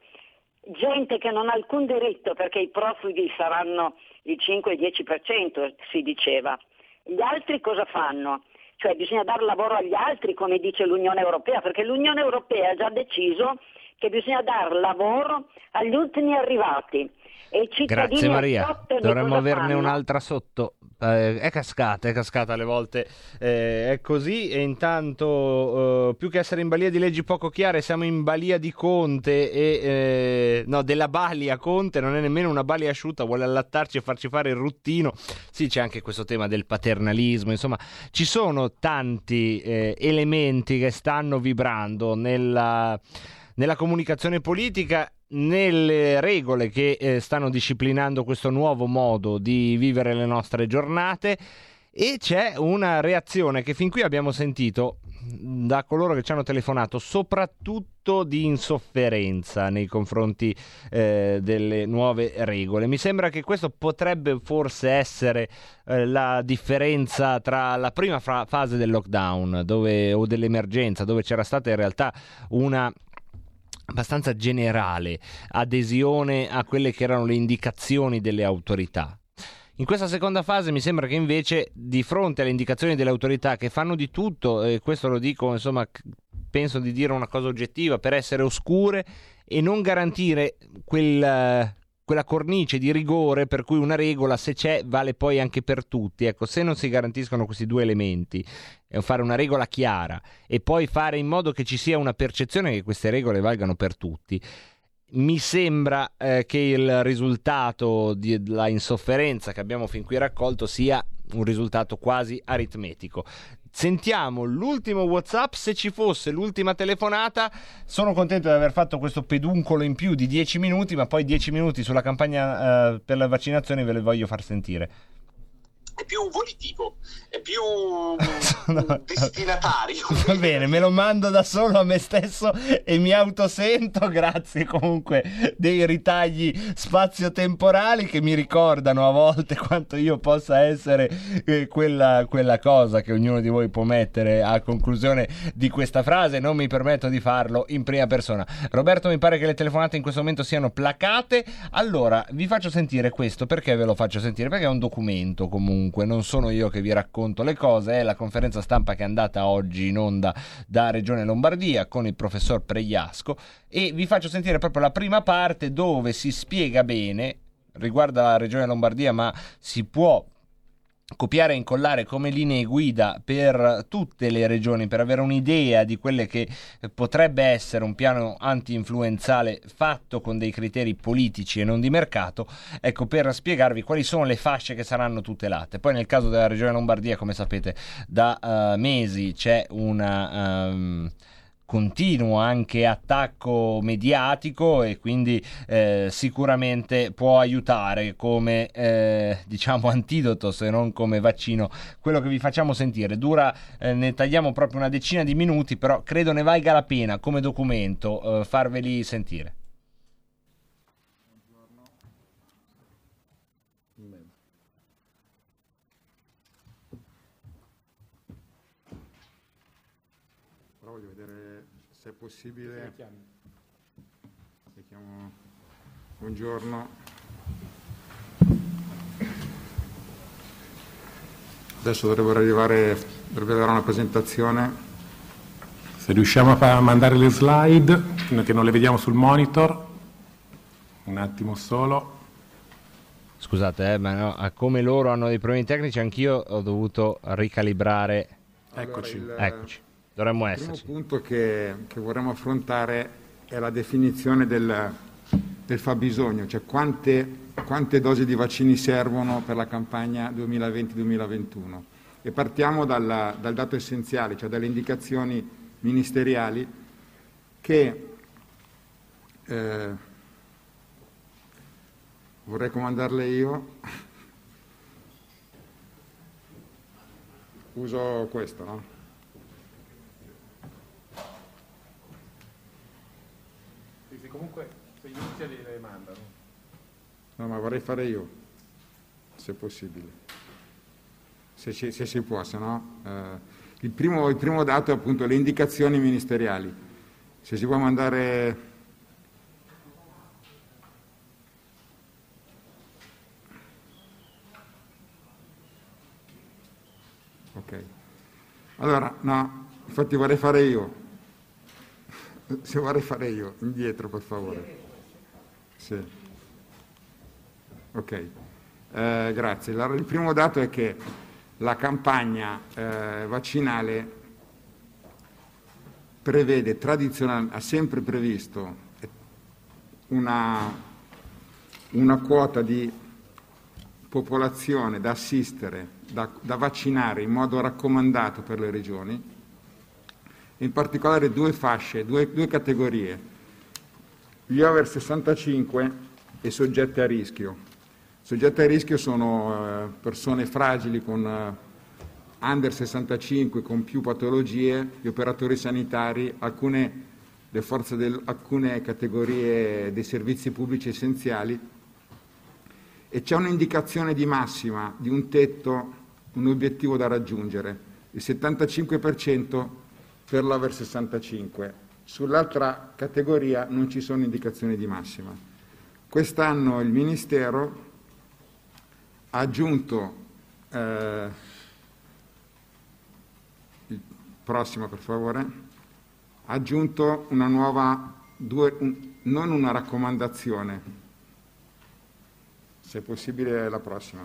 Gente che non ha alcun diritto perché i profughi saranno il 5-10%, si diceva. Gli altri cosa fanno? Cioè bisogna dare lavoro agli altri, come dice l'Unione Europea, perché l'Unione Europea ha già deciso che bisogna dare lavoro agli ultimi arrivati. E Grazie Maria, dovremmo averne fanno? un'altra sotto. Eh, è cascata, è cascata alle volte, eh, è così e intanto eh, più che essere in balia di leggi poco chiare siamo in balia di Conte e eh, no, della balia Conte non è nemmeno una balia asciutta, vuole allattarci e farci fare il ruttino. Sì, c'è anche questo tema del paternalismo, insomma, ci sono tanti eh, elementi che stanno vibrando nella nella comunicazione politica, nelle regole che eh, stanno disciplinando questo nuovo modo di vivere le nostre giornate e c'è una reazione che fin qui abbiamo sentito da coloro che ci hanno telefonato, soprattutto di insofferenza nei confronti eh, delle nuove regole. Mi sembra che questo potrebbe forse essere eh, la differenza tra la prima fra- fase del lockdown dove, o dell'emergenza, dove c'era stata in realtà una abbastanza generale adesione a quelle che erano le indicazioni delle autorità. In questa seconda fase mi sembra che invece di fronte alle indicazioni delle autorità che fanno di tutto, e questo lo dico, insomma, penso di dire una cosa oggettiva, per essere oscure e non garantire quel, quella cornice di rigore per cui una regola, se c'è, vale poi anche per tutti. Ecco, se non si garantiscono questi due elementi, eh, fare una regola chiara e poi fare in modo che ci sia una percezione che queste regole valgano per tutti, mi sembra eh, che il risultato della insofferenza che abbiamo fin qui raccolto sia un risultato quasi aritmetico. Sentiamo l'ultimo WhatsApp. Se ci fosse l'ultima telefonata, sono contento di aver fatto questo peduncolo in più di 10 minuti, ma poi 10 minuti sulla campagna eh, per le vaccinazioni ve le voglio far sentire. È più volitivo, è più destinatario. Va bene, me lo mando da solo a me stesso e mi autosento, grazie comunque dei ritagli spazio-temporali che mi ricordano a volte quanto io possa essere eh, quella, quella cosa che ognuno di voi può mettere a conclusione di questa frase. Non mi permetto di farlo in prima persona. Roberto, mi pare che le telefonate in questo momento siano placate. Allora, vi faccio sentire questo. Perché ve lo faccio sentire? Perché è un documento comunque, non sono io che vi racconto le cose, è la conferenza stampa che è andata oggi in onda da Regione Lombardia con il professor Pregliasco e vi faccio sentire proprio la prima parte dove si spiega bene, riguarda la Regione Lombardia, ma si può copiare e incollare come linee guida per tutte le regioni per avere un'idea di quelle che potrebbe essere un piano anti-influenzale fatto con dei criteri politici e non di mercato, ecco per spiegarvi quali sono le fasce che saranno tutelate. Poi nel caso della regione Lombardia, come sapete, da eh, mesi c'è una ehm, continuo anche attacco mediatico e quindi eh, sicuramente può aiutare come eh, diciamo antidoto se non come vaccino. Quello che vi facciamo sentire dura eh, ne tagliamo proprio una decina di minuti però credo ne valga la pena come documento eh, farveli sentire voglio vedere se è possibile. Buongiorno. Adesso dovrebbero arrivare, dovrebbe avere una presentazione. Se riusciamo a mandare le slide, che non le vediamo sul monitor, un attimo solo. Scusate, eh, ma no, come loro hanno dei problemi tecnici, anch'io ho dovuto ricalibrare. Eccoci. il- Eccoci. Dovremmo Il primo esserci. punto che, che vorremmo affrontare è la definizione del, del fabbisogno, cioè quante, quante dosi di vaccini servono per la campagna 2020-2021. E partiamo dalla- dal dato essenziale, cioè dalle indicazioni ministeriali che eh, vorrei comandarle io. Uso questo, no? Comunque se inizia le mandano. No, ma vorrei fare io, se possibile. Se, ci- se si può, se no. eh, il, primo, il primo dato è appunto le indicazioni ministeriali. Se si può mandare. Ok. Allora, no, infatti vorrei fare io. Se vorrei fare io, indietro per favore. Sì. Ok, Eh, grazie. Allora, il primo dato è che la campagna eh, vaccinale prevede tradizionalmente, ha sempre previsto una, una quota di popolazione da assistere, da, da vaccinare in modo raccomandato per le regioni, in particolare due fasce, due, due categorie, gli over 65 e soggetti a rischio. Soggetti a rischio sono eh, persone fragili con eh, under 65 con più patologie, gli operatori sanitari, alcune, del- alcune categorie dei servizi pubblici essenziali. E c'è un'indicazione di massima, di un tetto, un obiettivo da raggiungere, il 75% per l'over 65. Sull'altra categoria non ci sono indicazioni di massima. Quest'anno il Ministero ha aggiunto, eh, il prossimo per favore, ha aggiunto una nuova, due- un- non una raccomandazione, se possibile la prossima.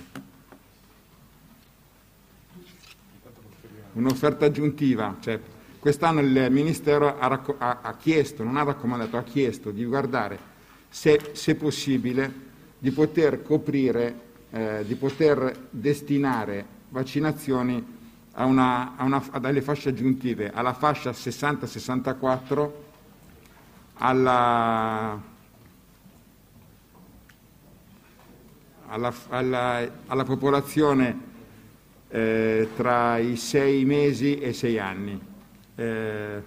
Un'offerta aggiuntiva, cioè quest'anno il Ministero ha, ha- ha chiesto, non ha raccomandato, ha chiesto di guardare se, se possibile di poter coprire, eh, di poter destinare vaccinazioni a una, a una- a delle fasce aggiuntive, alla fascia 60-64, alla, alla, alla- alla popolazione eh, tra i sei mesi e i sei anni. Eh,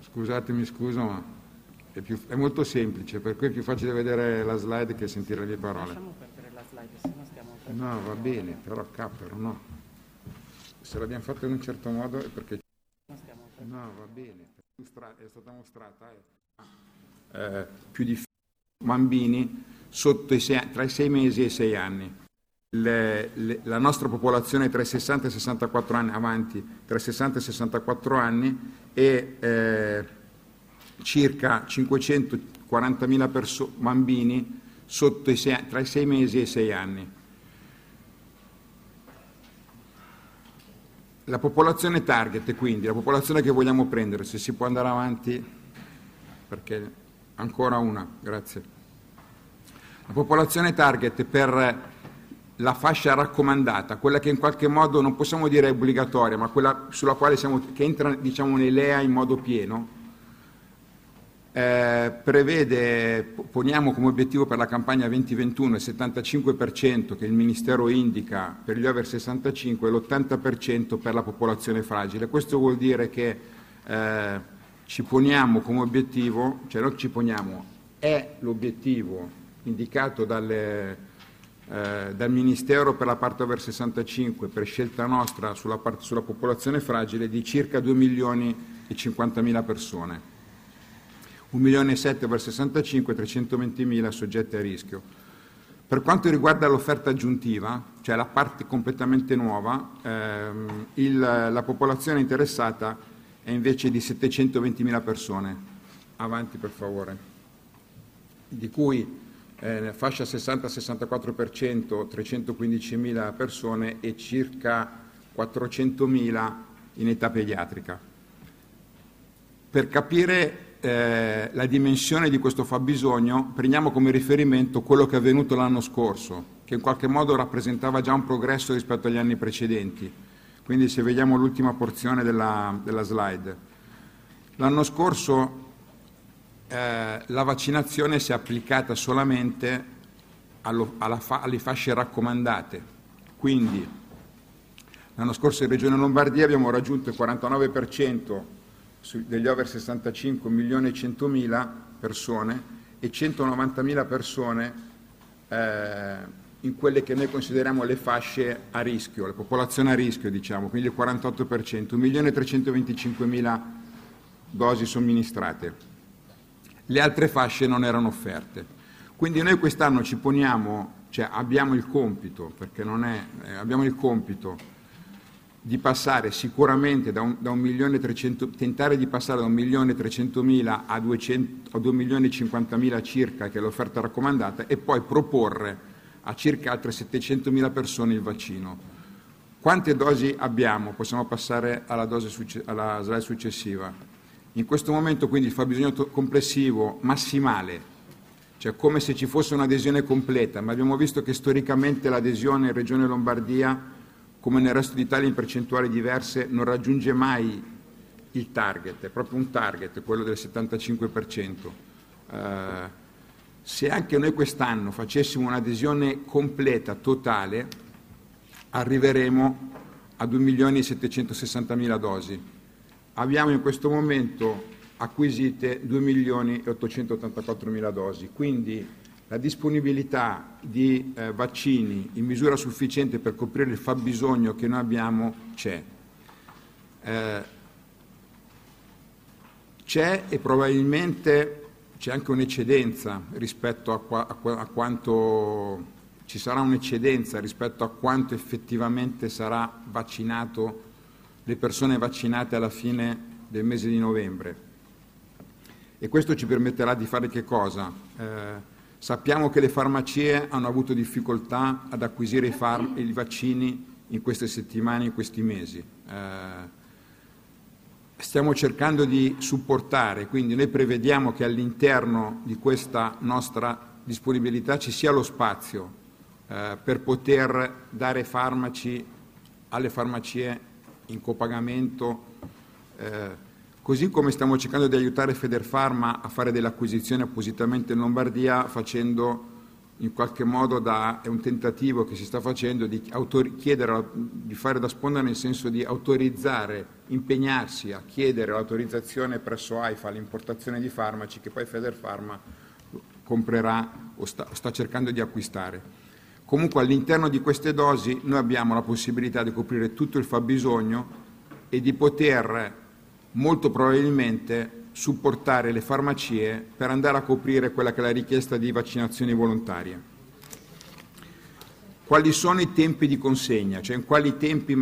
Scusatemi, scuso, ma è, più- è molto semplice, per cui è più facile vedere la slide che sentire le mie parole. Lasciamo perdere la slide, se no stiamo No, va bene, però cappero, no. Se l'abbiamo fatto in un certo modo è perché... No, va bene, è stata mostrata. eh. Eh, più di bambini sei- tra i 6 mesi e i 6 anni. Le- le- la nostra popolazione è tra i 60 e i 64 anni avanti, tra i 60 e i 64 anni e eh, circa 540.000 perso- bambini i sei- tra i 6 mesi e i 6 anni. La popolazione target, quindi, la popolazione che vogliamo prendere, se si può andare avanti, perché ancora una, grazie. La popolazione target per la fascia raccomandata, quella che in qualche modo non possiamo dire è obbligatoria, ma quella sulla quale siamo, che entra diciamo, nell'EA in modo pieno, eh, prevede, poniamo come obiettivo per la campagna 2021 il 75% che il Ministero indica per gli over 65 e l'80% per la popolazione fragile. Questo vuol dire che eh, ci poniamo come obiettivo, cioè noi ci poniamo, è l'obiettivo indicato dalle, eh, dal Ministero per la parte over 65 per scelta nostra sulla, parte, sulla popolazione fragile di circa 2 milioni e 50 mila persone. 1 milione e 7 over 65 320 mila soggetti a rischio. Per quanto riguarda l'offerta aggiuntiva, cioè la parte completamente nuova, ehm, il, la popolazione interessata è invece di 720.000 persone. Avanti per favore. Di cui eh, fascia 60-64%, 315.000 persone e circa 400.000 in età pediatrica. Per capire eh, la dimensione di questo fabbisogno, prendiamo come riferimento quello che è avvenuto l'anno scorso, che in qualche modo rappresentava già un progresso rispetto agli anni precedenti. Quindi se vediamo l'ultima porzione della, della slide. L'anno scorso eh, la vaccinazione si è applicata solamente allo, fa, alle fasce raccomandate. Quindi l'anno scorso in Regione Lombardia abbiamo raggiunto il 49% degli over 65 milioni e 100 mila persone e 190 mila persone eh, in quelle che noi consideriamo le fasce a rischio, la popolazione a rischio diciamo, quindi il 48%, 1 milione e 325 mila dosi somministrate. Le altre fasce non erano offerte. Quindi noi quest'anno ci poniamo, cioè abbiamo il compito, perché non è, eh, abbiamo il compito di passare sicuramente da un, da un milione 300, tentare di passare da 1 milione e 300 mila a, 200, a 2 milioni e 50 mila circa, che è l'offerta raccomandata, e poi proporre a circa altre 700 mila persone il vaccino. Quante dosi abbiamo? Possiamo passare alla, dose, alla slide successiva. In questo momento quindi il fabbisogno complessivo massimale, cioè come se ci fosse un'adesione completa, ma abbiamo visto che storicamente l'adesione in Regione Lombardia come nel resto d'Italia in percentuali diverse, non raggiunge mai il target, è proprio un target, quello del 75%. Eh, se anche noi quest'anno facessimo un'adesione completa, totale, arriveremo a 2 milioni e 760 mila dosi. Abbiamo in questo momento acquisite 2 milioni e 884 mila dosi, quindi la disponibilità di eh, vaccini in misura sufficiente per coprire il fabbisogno che noi abbiamo c'è. Eh, c'è e probabilmente c'è anche un'eccedenza rispetto a, qua, a, a quanto ci sarà un'eccedenza rispetto a quanto effettivamente sarà vaccinato le persone vaccinate alla fine del mese di novembre. E questo ci permetterà di fare che cosa? Eh, Sappiamo che le farmacie hanno avuto difficoltà ad acquisire i, farm- i vaccini in queste settimane, in questi mesi. Eh, stiamo cercando di supportare, quindi noi prevediamo che all'interno di questa nostra disponibilità ci sia lo spazio eh, per poter dare farmaci alle farmacie in copagamento. Eh, Così come stiamo cercando di aiutare Federfarma a fare delle acquisizioni appositamente in Lombardia, facendo in qualche modo da, è un tentativo che si sta facendo di autori, chiedere, di fare da sponda nel senso di autorizzare, impegnarsi a chiedere l'autorizzazione presso AIFA all'importazione di farmaci che poi Federfarma comprerà o sta, sta cercando di acquistare. Comunque all'interno di queste dosi noi abbiamo la possibilità di coprire tutto il fabbisogno e di poter molto probabilmente supportare le farmacie per andare a coprire quella che è la richiesta di vaccinazioni volontarie. Quali sono i tempi di consegna? Cioè in quali tempi,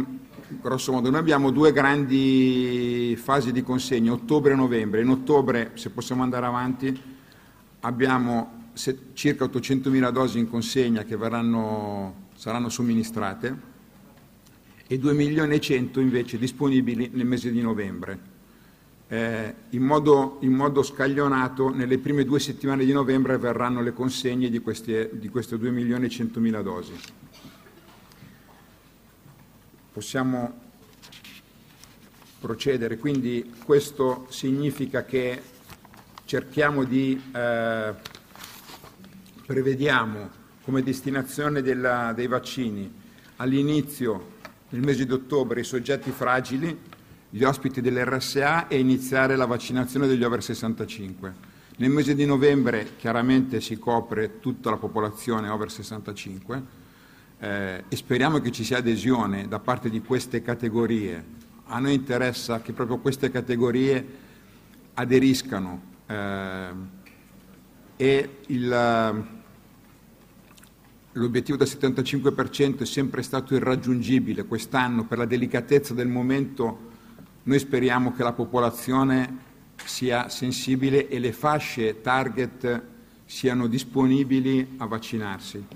grosso modo, noi abbiamo due grandi fasi di consegna, ottobre e novembre. In ottobre, se possiamo andare avanti, abbiamo circa 800.000 dosi in consegna che verranno, saranno somministrate e 2 milioni e 100 invece disponibili nel mese di novembre eh, in, modo, in, modo, scaglionato nelle prime due settimane di novembre verranno le consegne di queste, di queste 2 milioni e 100 mila dosi. Possiamo procedere, quindi questo significa che cerchiamo di, eh, prevediamo come destinazione della, dei vaccini all'inizio, nel mese di ottobre, i soggetti fragili, gli ospiti dell'RSA e iniziare la vaccinazione degli over 65. Nel mese di novembre chiaramente si copre tutta la popolazione over 65 eh, e speriamo che ci sia adesione da parte di queste categorie. A noi interessa che proprio queste categorie aderiscano eh, e il, l'obiettivo del 75% è sempre stato irraggiungibile. Quest'anno, per la delicatezza del momento, noi speriamo che la popolazione sia sensibile e le fasce target siano disponibili a vaccinarsi.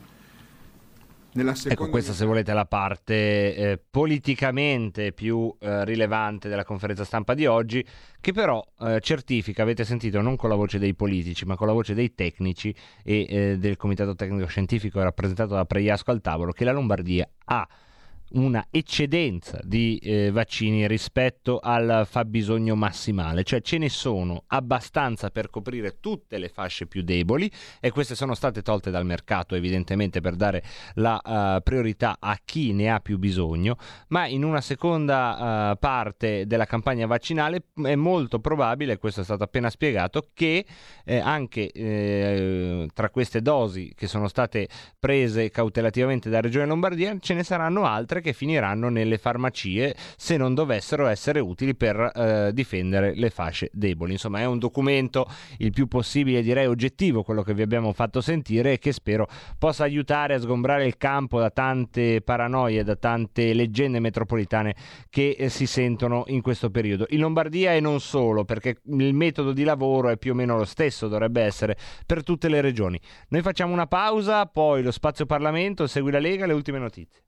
Seconda... Ecco, questa se volete è la parte eh, politicamente più eh, rilevante della conferenza stampa di oggi, che però eh, certifica, avete sentito, non con la voce dei politici, ma con la voce dei tecnici e eh, del Comitato Tecnico Scientifico rappresentato da Preiasco al tavolo, che la Lombardia ha una eccedenza di eh, vaccini rispetto al fabbisogno massimale, cioè ce ne sono abbastanza per coprire tutte le fasce più deboli e queste sono state tolte dal mercato evidentemente per dare la uh, priorità a chi ne ha più bisogno, ma in una seconda uh, parte della campagna vaccinale è molto probabile, questo è stato appena spiegato, che eh, anche eh, tra queste dosi che sono state prese cautelativamente da Regione Lombardia ce ne saranno altre altre che finiranno nelle farmacie se non dovessero essere utili per eh, difendere le fasce deboli. Insomma, è un documento il più possibile, direi, oggettivo, quello che vi abbiamo fatto sentire e che spero possa aiutare a sgombrare il campo da tante paranoie, da tante leggende metropolitane che eh, si sentono in questo periodo. In Lombardia e non solo, perché il metodo di lavoro è più o meno lo stesso, dovrebbe essere per tutte le regioni. Noi facciamo una pausa, poi lo spazio Parlamento, segui la Lega, le ultime notizie.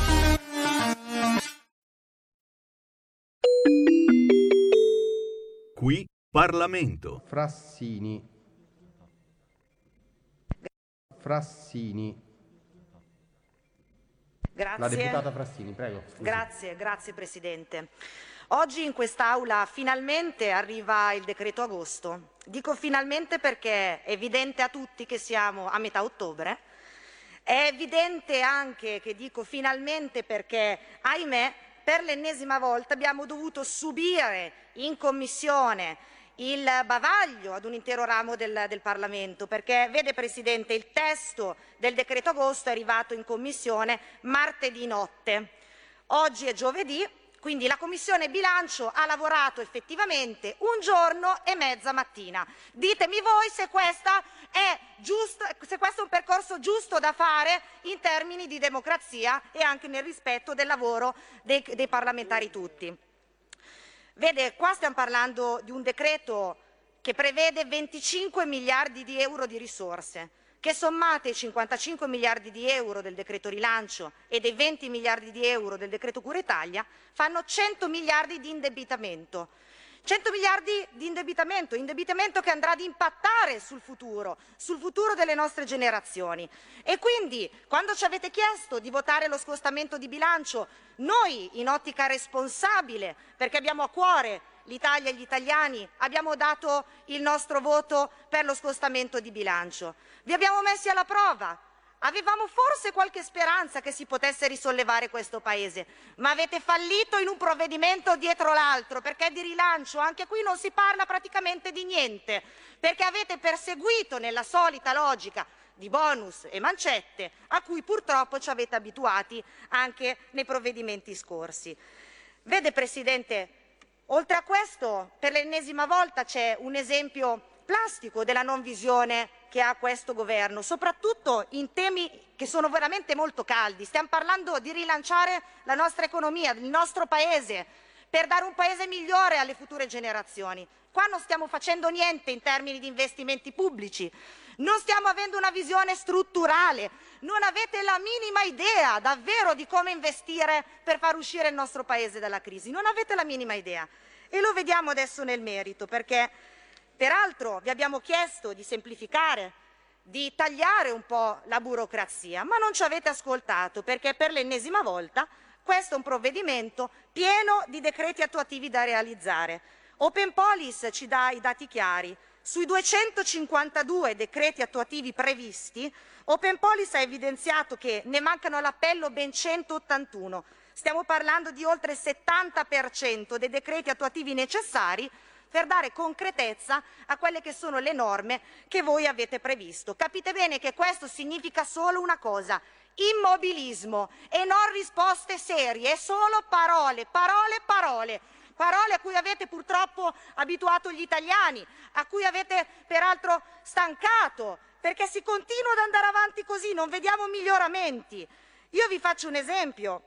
Qui Parlamento. Frassini. Frassini. Grazie. La deputata Frassini, prego. Scusi. Grazie, grazie Presidente. Oggi in quest'Aula finalmente arriva il decreto agosto. Dico finalmente perché è evidente a tutti che siamo a metà ottobre. È evidente anche che dico finalmente perché, ahimè, per l'ennesima volta abbiamo dovuto subire in Commissione il bavaglio ad un intero ramo del, del, Parlamento, perché vede Presidente il testo del decreto agosto è arrivato in Commissione martedì notte. Oggi è giovedì, Quindi la Commissione bilancio ha lavorato effettivamente un giorno e mezza mattina. Ditemi voi se, è giusto, se questo è un percorso giusto da fare in termini di democrazia e anche nel rispetto del lavoro dei, dei parlamentari tutti. Vede, qua stiamo parlando di un decreto che prevede 25 miliardi di euro di risorse che sommate i 55 miliardi di euro del decreto rilancio e dei 20 miliardi di euro del decreto cura Italia fanno 100 miliardi di indebitamento. 100 miliardi di indebitamento, indebitamento che andrà ad impattare sul futuro, sul futuro delle nostre generazioni. E quindi, quando ci avete chiesto di votare lo scostamento di bilancio, noi, in ottica responsabile, perché abbiamo a cuore l'Italia e gli italiani, abbiamo dato il nostro voto per lo scostamento di bilancio. Vi abbiamo messi alla prova. Avevamo forse qualche speranza che si potesse risollevare questo Paese, ma avete fallito in un provvedimento dietro l'altro, perché di rilancio anche qui non si parla praticamente di niente, perché avete perseguito nella solita logica di bonus e mancette a cui purtroppo ci avete abituati anche nei provvedimenti scorsi. Vede Presidente, Oltre a questo, per l'ennesima volta c'è un esempio plastico della non visione che ha questo governo, soprattutto in temi che sono veramente molto caldi. Stiamo parlando di rilanciare la nostra economia, il nostro paese, per dare un paese migliore alle future generazioni. Qua non stiamo facendo niente in termini di investimenti pubblici, non stiamo avendo una visione strutturale, non avete la minima idea davvero di come investire per far uscire il nostro Paese dalla crisi, non avete la minima idea. E lo vediamo adesso nel merito, perché peraltro vi abbiamo chiesto di semplificare, di tagliare un po' la burocrazia, ma non ci avete ascoltato, perché per l'ennesima volta questo è un provvedimento pieno di decreti attuativi da realizzare. Open Police ci dà i dati chiari. Sui 252 decreti attuativi previsti, Open Police ha evidenziato che ne mancano all'appello ben 181. Stiamo parlando di oltre il 70% dei decreti attuativi necessari per dare concretezza a quelle che sono le norme che voi avete previsto. Capite bene che questo significa solo una cosa, immobilismo e non risposte serie, solo parole, parole, parole parole a cui avete purtroppo abituato gli italiani, a cui avete peraltro stancato, perché si continua ad andare avanti così, non vediamo miglioramenti. Io vi faccio un esempio,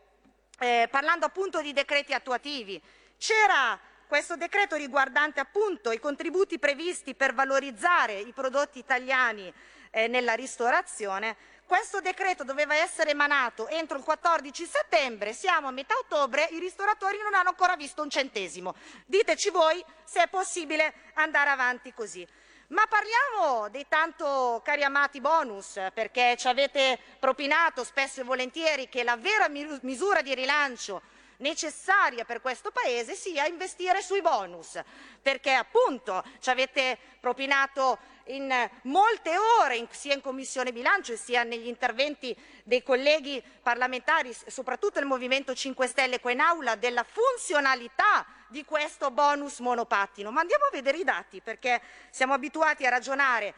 eh, parlando appunto di decreti attuativi. C'era questo decreto riguardante appunto i contributi previsti per valorizzare i prodotti italiani eh, nella ristorazione, questo decreto doveva essere emanato entro il 14 settembre, siamo a metà ottobre, i ristoratori non hanno ancora visto un centesimo. Diteci voi se è possibile andare avanti così. Ma parliamo dei tanto cari amati bonus, perché ci avete propinato spesso e volentieri che la vera misura di rilancio necessaria per questo Paese sia investire sui bonus, perché appunto ci avete propinato in molte ore, sia in Commissione bilancio sia negli interventi dei colleghi parlamentari, soprattutto il Movimento 5 Stelle qua in aula, della funzionalità di questo bonus monopattino. Ma andiamo a vedere i dati, perché siamo abituati a ragionare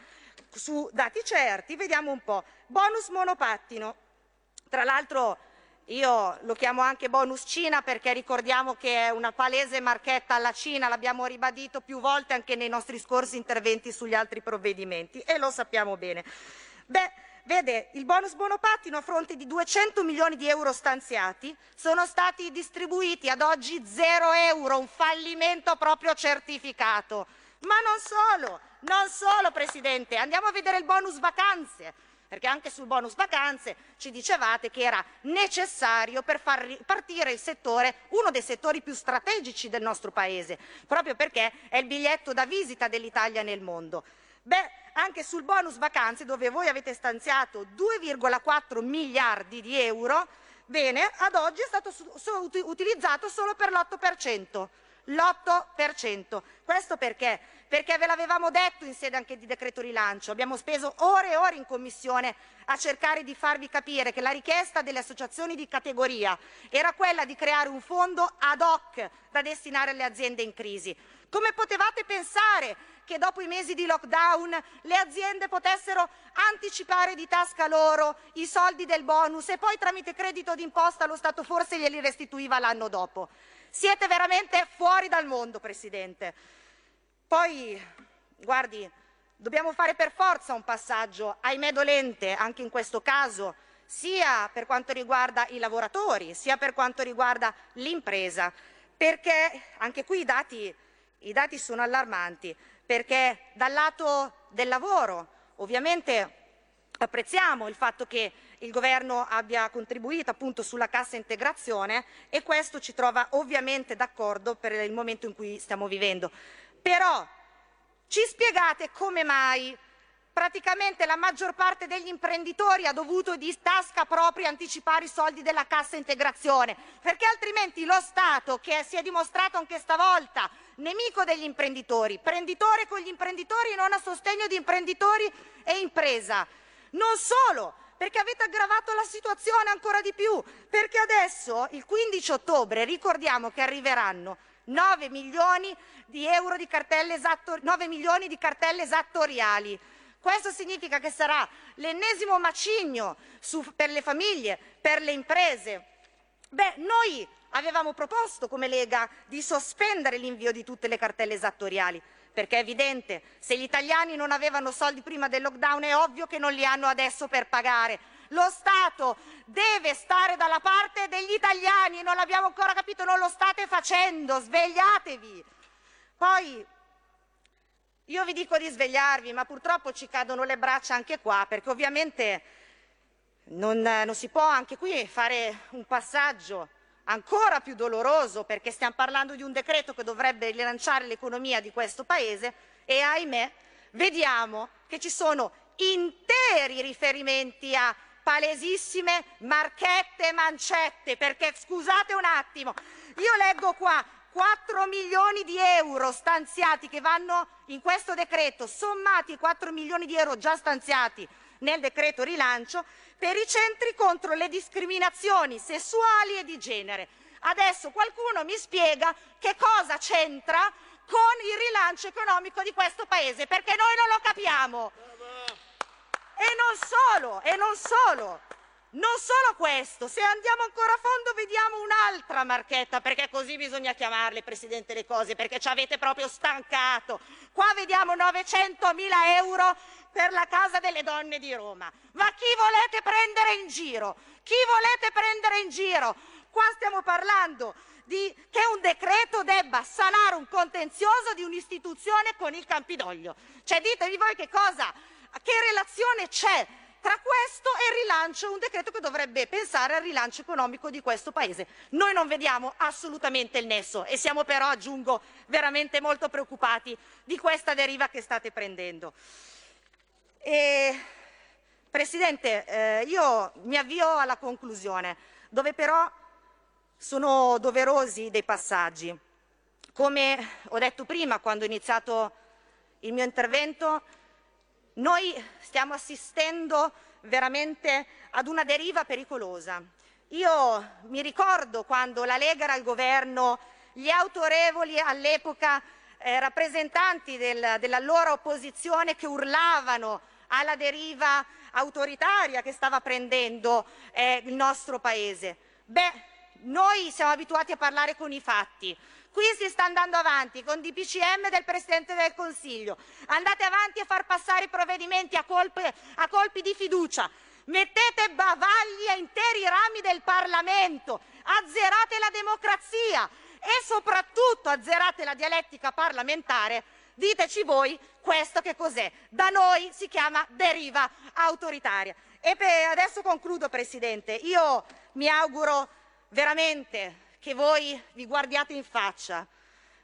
su dati certi. Vediamo un po'. Bonus monopattino. Tra l'altro io lo chiamo anche bonus Cina perché ricordiamo che è una palese marchetta alla Cina, l'abbiamo ribadito più volte anche nei nostri scorsi interventi sugli altri provvedimenti e lo sappiamo bene. Beh, vede, il bonus monopattino a fronte di 200 milioni di euro stanziati sono stati distribuiti ad oggi 0 euro, un fallimento proprio certificato. Ma non solo, non solo Presidente, andiamo a vedere il bonus vacanze perché anche sul bonus vacanze ci dicevate che era necessario per far ripartire il settore, uno dei settori più strategici del nostro Paese, proprio perché è il biglietto da visita dell'Italia nel mondo. Beh, anche sul bonus vacanze, dove voi avete stanziato 2,4 miliardi di euro, bene, ad oggi è stato utilizzato solo per l'8% l'8%. Questo perché? Perché ve l'avevamo detto in sede anche di decreto rilancio, abbiamo speso ore e ore in commissione a cercare di farvi capire che la richiesta delle associazioni di categoria era quella di creare un fondo ad hoc da destinare alle aziende in crisi. Come potevate pensare che dopo i mesi di lockdown le aziende potessero anticipare di tasca loro i soldi del bonus e poi tramite credito d'imposta lo Stato forse glieli restituiva l'anno dopo? Siete veramente fuori dal mondo, Presidente. Poi, guardi, dobbiamo fare per forza un passaggio, ahimè dolente, anche in questo caso, sia per quanto riguarda i lavoratori, sia per quanto riguarda l'impresa, perché anche qui i dati, i dati sono allarmanti, perché dal lato del lavoro ovviamente apprezziamo il fatto che il governo abbia contribuito appunto sulla cassa integrazione e questo ci trova ovviamente d'accordo per il momento in cui stiamo vivendo. Però ci spiegate come mai praticamente la maggior parte degli imprenditori ha dovuto di tasca propria anticipare i soldi della cassa integrazione, perché altrimenti lo Stato, che si è dimostrato anche stavolta nemico degli imprenditori, prenditore con gli imprenditori e non a sostegno di imprenditori e impresa, non solo, perché avete aggravato la situazione ancora di più, perché adesso, il 15 ottobre, ricordiamo che arriveranno 9 milioni di euro di cartelle, esatto, 9 milioni di cartelle esattoriali questo significa che sarà l'ennesimo macigno su, per le famiglie, per le imprese. Beh, noi avevamo proposto come Lega di sospendere l'invio di tutte le cartelle esattoriali, perché è evidente, se gli italiani non avevano soldi prima del lockdown è ovvio che non li hanno adesso per pagare. Lo Stato deve stare dalla parte degli italiani, non l'abbiamo ancora capito, non lo state facendo, svegliatevi. Poi io vi dico di svegliarvi, ma purtroppo ci cadono le braccia anche qua, perché ovviamente non, non si può anche qui fare un passaggio ancora più doloroso, perché stiamo parlando di un decreto che dovrebbe rilanciare l'economia di questo Paese e ahimè vediamo che ci sono interi riferimenti a palesissime marchette e mancette, perché scusate un attimo, io leggo qua 4 milioni di euro stanziati che vanno in questo decreto, sommati ai 4 milioni di euro già stanziati nel decreto rilancio, per i centri contro le discriminazioni sessuali e di genere. Adesso qualcuno mi spiega che cosa c'entra con il rilancio economico di questo Paese, perché noi non lo capiamo. E non solo, e non solo. Non solo questo, se andiamo ancora a fondo vediamo un'altra marchetta, perché così bisogna chiamarle, Presidente, le cose, perché ci avete proprio stancato. Qua vediamo 900 mila euro per la Casa delle Donne di Roma. Ma chi volete prendere in giro? Chi volete prendere in giro? Qua stiamo parlando di che un decreto debba sanare un contenzioso di un'istituzione con il Campidoglio. Cioè ditemi voi che cosa, che relazione c'è tra questo e il rilancio, un decreto che dovrebbe pensare al rilancio economico di questo Paese. Noi non vediamo assolutamente il nesso e siamo però, aggiungo, veramente molto preoccupati di questa deriva che state prendendo. E, Presidente, eh, io mi avvio alla conclusione, dove però sono doverosi dei passaggi. Come ho detto prima, quando ho iniziato il mio intervento, noi stiamo assistendo veramente ad una deriva pericolosa. Io mi ricordo quando la Lega era al governo, gli autorevoli all'epoca eh, rappresentanti del, dell'allora opposizione che urlavano alla deriva autoritaria che stava prendendo eh, il nostro Paese. Beh, noi siamo abituati a parlare con i fatti. Qui si sta andando avanti con DPCM del Presidente del Consiglio. Andate avanti a far passare i provvedimenti a, colpe, a colpi di fiducia. Mettete bavagli a interi rami del Parlamento. Azzerate la democrazia e soprattutto azzerate la dialettica parlamentare. Diteci voi questo che cos'è. Da noi si chiama deriva autoritaria. E adesso concludo, Presidente. Io mi auguro veramente che voi vi guardiate in faccia.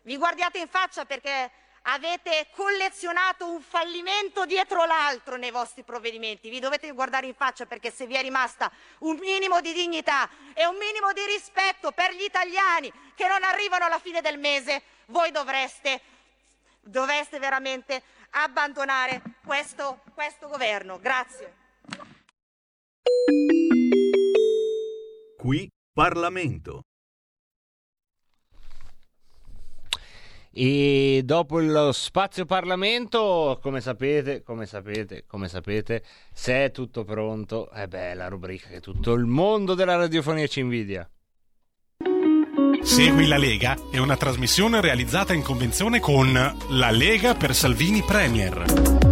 Vi guardiate in faccia perché avete collezionato un fallimento dietro l'altro nei vostri provvedimenti. Vi dovete guardare in faccia perché se vi è rimasta un minimo di dignità e un minimo di rispetto per gli italiani che non arrivano alla fine del mese, voi dovreste, dovreste veramente abbandonare questo, questo governo. Grazie. Qui Parlamento. E dopo lo spazio Parlamento, come sapete, come sapete, come sapete, se è tutto pronto, è beh, la rubrica che tutto il mondo della radiofonia ci invidia. Segui la Lega è una trasmissione realizzata in convenzione con La Lega per Salvini Premier.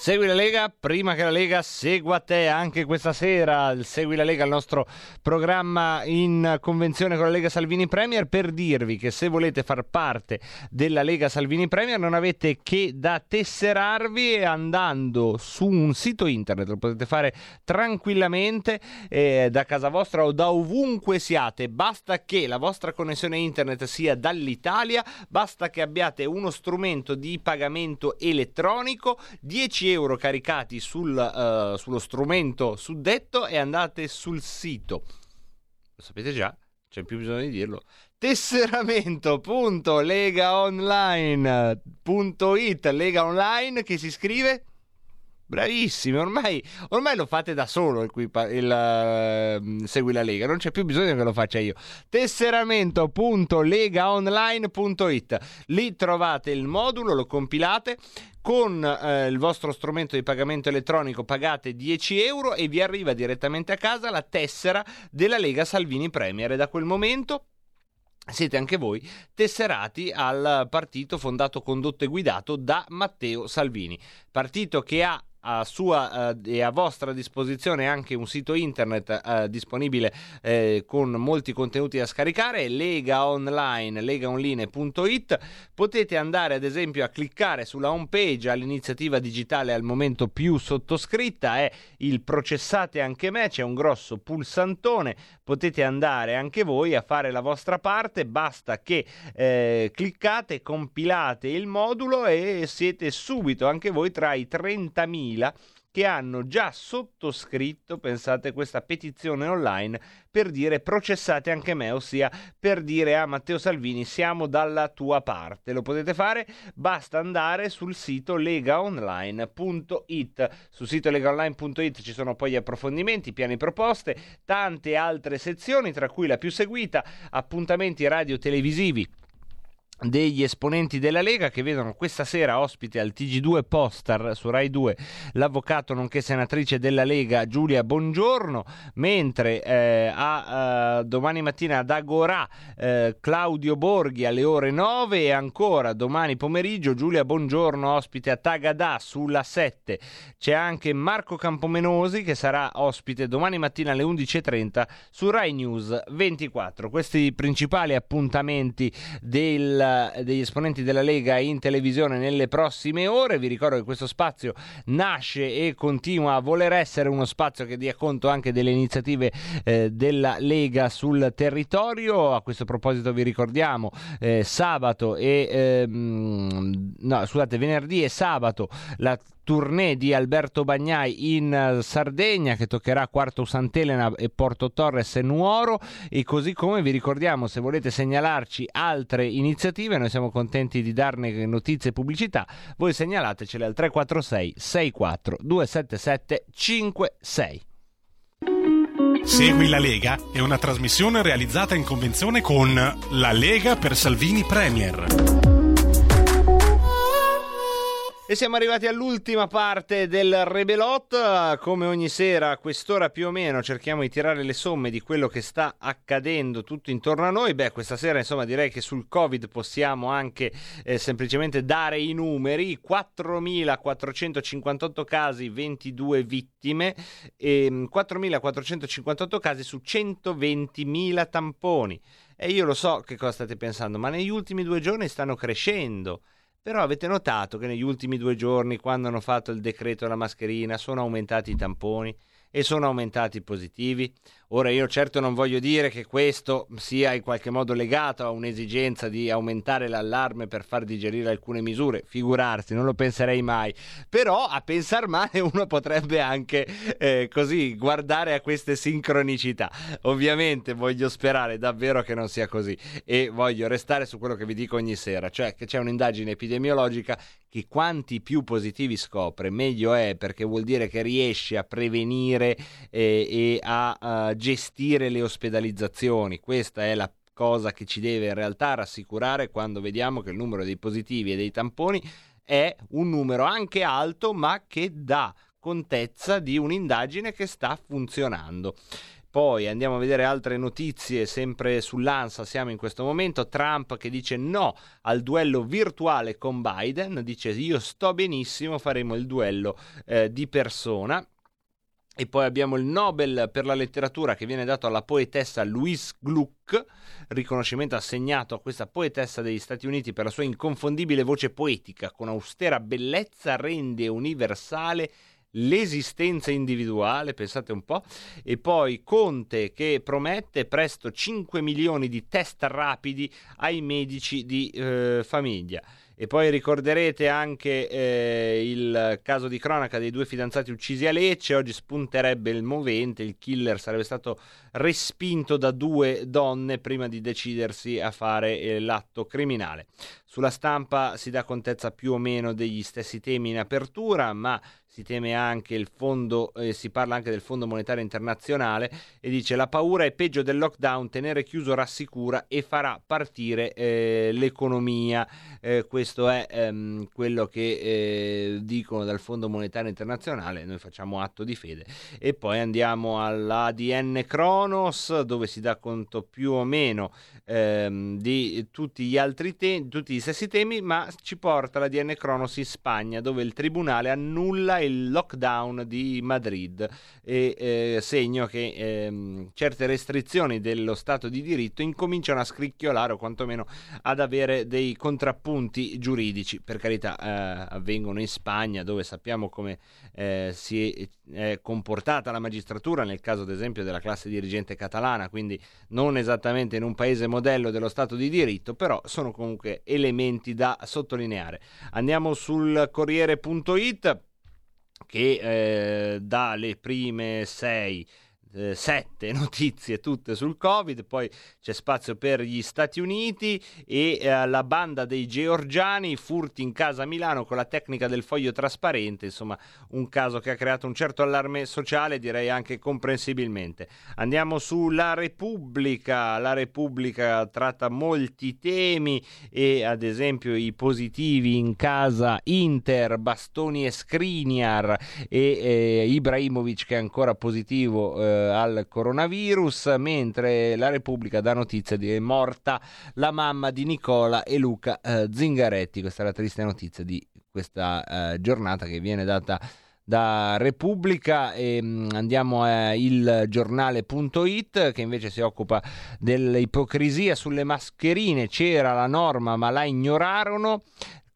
Segui la Lega, prima che la Lega segua te anche questa sera. Segui la Lega, il nostro programma in convenzione con la Lega Salvini Premier, per dirvi che se volete far parte della Lega Salvini Premier non avete che da tesserarvi andando su un sito internet, lo potete fare tranquillamente eh, da casa vostra o da ovunque siate, basta che la vostra connessione internet sia dall'Italia, basta che abbiate uno strumento di pagamento elettronico, 10 euro caricati sul, uh, sullo strumento suddetto e andate sul sito. Lo sapete già, c'è più bisogno di dirlo. Tesseramento.legaonline.it Lega Online che si scrive Bravissimi, ormai, ormai, lo fate da solo il, il, il uh, Segui la Lega, non c'è più bisogno che lo faccia io. Tesseramento.legaonline.it Lì trovate il modulo, lo compilate, con eh, il vostro strumento di pagamento elettronico pagate 10 euro e vi arriva direttamente a casa la tessera della Lega Salvini Premier. E da quel momento siete anche voi tesserati al partito fondato, condotto e guidato da Matteo Salvini, partito che ha a sua uh, e a vostra disposizione anche un sito internet uh, disponibile uh, con molti contenuti da scaricare lega online legaonline.it potete andare ad esempio a cliccare sulla home page all'iniziativa digitale al momento più sottoscritta è il processate anche me c'è un grosso pulsantone potete andare anche voi a fare la vostra parte basta che eh, cliccate compilate il modulo e siete subito anche voi tra i 30.000 2000 che hanno già sottoscritto, pensate, questa petizione online per dire processate anche me, ossia per dire a Matteo Salvini siamo dalla tua parte. Lo potete fare, basta andare sul sito legaonline.it. Sul sito legaonline.it ci sono poi approfondimenti, piani proposte, tante altre sezioni, tra cui la più seguita, appuntamenti radio televisivi degli esponenti della Lega che vedono questa sera ospite al TG2 Postar su Rai 2 l'avvocato nonché senatrice della Lega Giulia Bongiorno mentre eh, a, uh, domani mattina ad Agorà eh, Claudio Borghi alle ore 9 e ancora domani pomeriggio Giulia Bongiorno ospite a Tagadà sulla 7 c'è anche Marco Campomenosi che sarà ospite domani mattina alle 11.30 su Rai News 24 questi principali appuntamenti del degli esponenti della Lega in televisione nelle prossime ore. Vi ricordo che questo spazio nasce e continua a voler essere uno spazio che dia conto anche delle iniziative eh, della Lega sul territorio. A questo proposito vi ricordiamo eh, sabato e ehm, no, scusate, venerdì e sabato la tournée di Alberto Bagnai in eh, Sardegna che toccherà Quarto Sant'Elena e Porto Torres e Nuoro. E così come vi ricordiamo se volete segnalarci altre iniziative noi siamo contenti di darne notizie e pubblicità. Voi segnalatecele al 346 64 277 56 Segui la Lega è una trasmissione realizzata in convenzione con La Lega per Salvini Premier. E siamo arrivati all'ultima parte del Rebelot. Come ogni sera, a quest'ora più o meno, cerchiamo di tirare le somme di quello che sta accadendo tutto intorno a noi. Beh, questa sera, insomma, direi che sul Covid possiamo anche eh, semplicemente dare i numeri: 4.458 casi, 22 vittime, e 4.458 mm, casi su 120.000 tamponi. E io lo so che cosa state pensando, ma negli ultimi due giorni stanno crescendo. Però avete notato che negli ultimi due giorni, quando hanno fatto il decreto della mascherina, sono aumentati i tamponi e sono aumentati i positivi? Ora io certo non voglio dire che questo sia in qualche modo legato a un'esigenza di aumentare l'allarme per far digerire alcune misure, figurarsi, non lo penserei mai, però a pensar male uno potrebbe anche eh, così guardare a queste sincronicità. Ovviamente voglio sperare davvero che non sia così. E voglio restare su quello che vi dico ogni sera, cioè che c'è un'indagine epidemiologica che quanti più positivi scopre meglio è perché vuol dire che riesce a prevenire eh, e a uh, gestire le ospedalizzazioni. Questa è la cosa che ci deve in realtà rassicurare quando vediamo che il numero dei positivi e dei tamponi è un numero anche alto, ma che dà contezza di un'indagine che sta funzionando. poi andiamo a vedere altre notizie, sempre sull'ANSA siamo in questo momento. Trump che dice no al duello virtuale con Biden, dice io sto benissimo, faremo il duello eh, di persona. E poi abbiamo il Nobel per la letteratura che viene dato alla poetessa Louise Gluck, riconoscimento assegnato a questa poetessa degli Stati Uniti per la sua inconfondibile voce poetica, con austera bellezza rende universale l'esistenza individuale, pensate un po', e poi Conte che promette presto 5 milioni di test rapidi ai medici di eh, famiglia. E poi ricorderete anche eh, il caso di cronaca dei due fidanzati uccisi a Lecce. Oggi spunterebbe il movente, il killer sarebbe stato respinto da due donne prima di decidersi a fare eh, l'atto criminale. Sulla stampa si dà contezza più o meno degli stessi temi in apertura, ma si teme anche il fondo, eh, si parla anche del Fondo Monetario Internazionale e dice la paura è peggio del lockdown, tenere chiuso rassicura e farà partire eh, l'economia. Eh, questo è ehm, quello che eh, dicono dal Fondo Monetario Internazionale, noi facciamo atto di fede. E poi andiamo all'ADN Kronos dove si dà conto più o meno ehm, di tutti gli altri temi, tutti gli stessi temi, ma ci porta l'ADN Kronos in Spagna dove il tribunale annulla il lockdown di Madrid e eh, segno che ehm, certe restrizioni dello Stato di diritto incominciano a scricchiolare o quantomeno ad avere dei contrappunti giuridici. Per carità, eh, avvengono in Spagna dove sappiamo come eh, si è comportata la magistratura nel caso ad esempio della classe dirigente catalana, quindi non esattamente in un paese modello dello Stato di diritto, però sono comunque elementi da sottolineare. Andiamo sul Corriere.it che eh, dà le prime sei eh, sette notizie tutte sul Covid, poi c'è spazio per gli Stati Uniti e eh, la banda dei georgiani, furti in casa a Milano con la tecnica del foglio trasparente, insomma un caso che ha creato un certo allarme sociale, direi anche comprensibilmente. Andiamo sulla Repubblica, la Repubblica tratta molti temi e ad esempio i positivi in casa Inter, Bastoni e Skriniar e eh, Ibrahimovic che è ancora positivo eh, al coronavirus, mentre la Repubblica dà notizia di è morta la mamma di Nicola e Luca eh, Zingaretti. Questa è la triste notizia di questa eh, giornata che viene data da Repubblica. E mh, andiamo a ilgiornale.it che invece si occupa dell'ipocrisia sulle mascherine. C'era la norma ma la ignorarono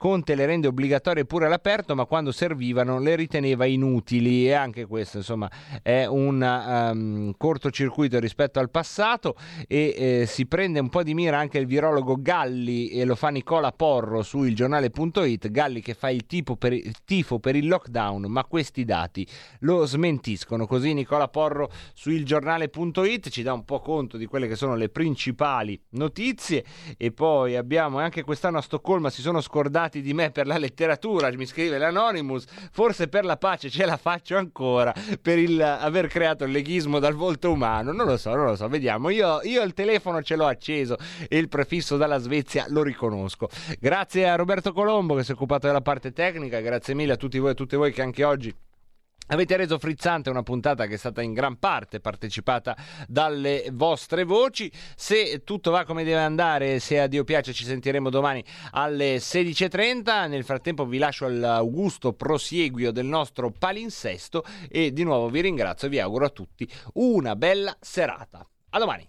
Conte le rende obbligatorie pure all'aperto, ma quando servivano le riteneva inutili. E anche questo insomma è un um, cortocircuito rispetto al passato. E eh, si prende un po' di mira anche il virologo Galli e lo fa Nicola Porro su ilgiornale.it, Galli che fa il, per, il tifo per il lockdown, ma questi dati lo smentiscono. Così Nicola Porro su ilgiornale.it ci dà un po' conto di quelle che sono le principali notizie. E poi abbiamo anche quest'anno a Stoccolma si sono scordati innamorati di me per la letteratura, mi scrive l'Anonymous, forse per la pace ce la faccio ancora per il aver creato il leghismo dal volto umano, non lo so, non lo so, vediamo, io, io il telefono ce l'ho acceso e il prefisso dalla Svezia lo riconosco. Grazie a Roberto Colombo che si è occupato della parte tecnica, grazie mille a tutti voi e a tutte voi che anche oggi Avete reso frizzante una puntata che è stata in gran parte partecipata dalle vostre voci. Se tutto va come deve andare, se a Dio piace, ci sentiremo domani alle 16.30. Nel frattempo vi lascio all'augusto prosieguio del nostro palinsesto e di nuovo vi ringrazio e vi auguro a tutti una bella serata. A domani!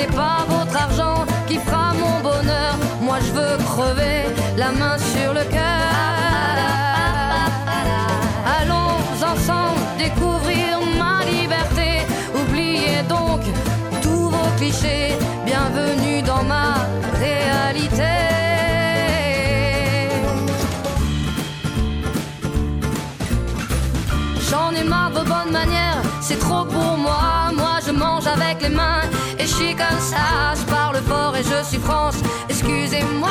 n'est pas votre argent qui fera mon bonheur. Moi je veux crever la main sur le cœur. Allons ensemble découvrir ma liberté. Oubliez donc tous vos clichés. Bienvenue dans ma réalité. J'en ai marre de bonnes manières, c'est trop pour moi avec les mains. Et je suis comme ça, je parle fort et je suis France. Excusez-moi.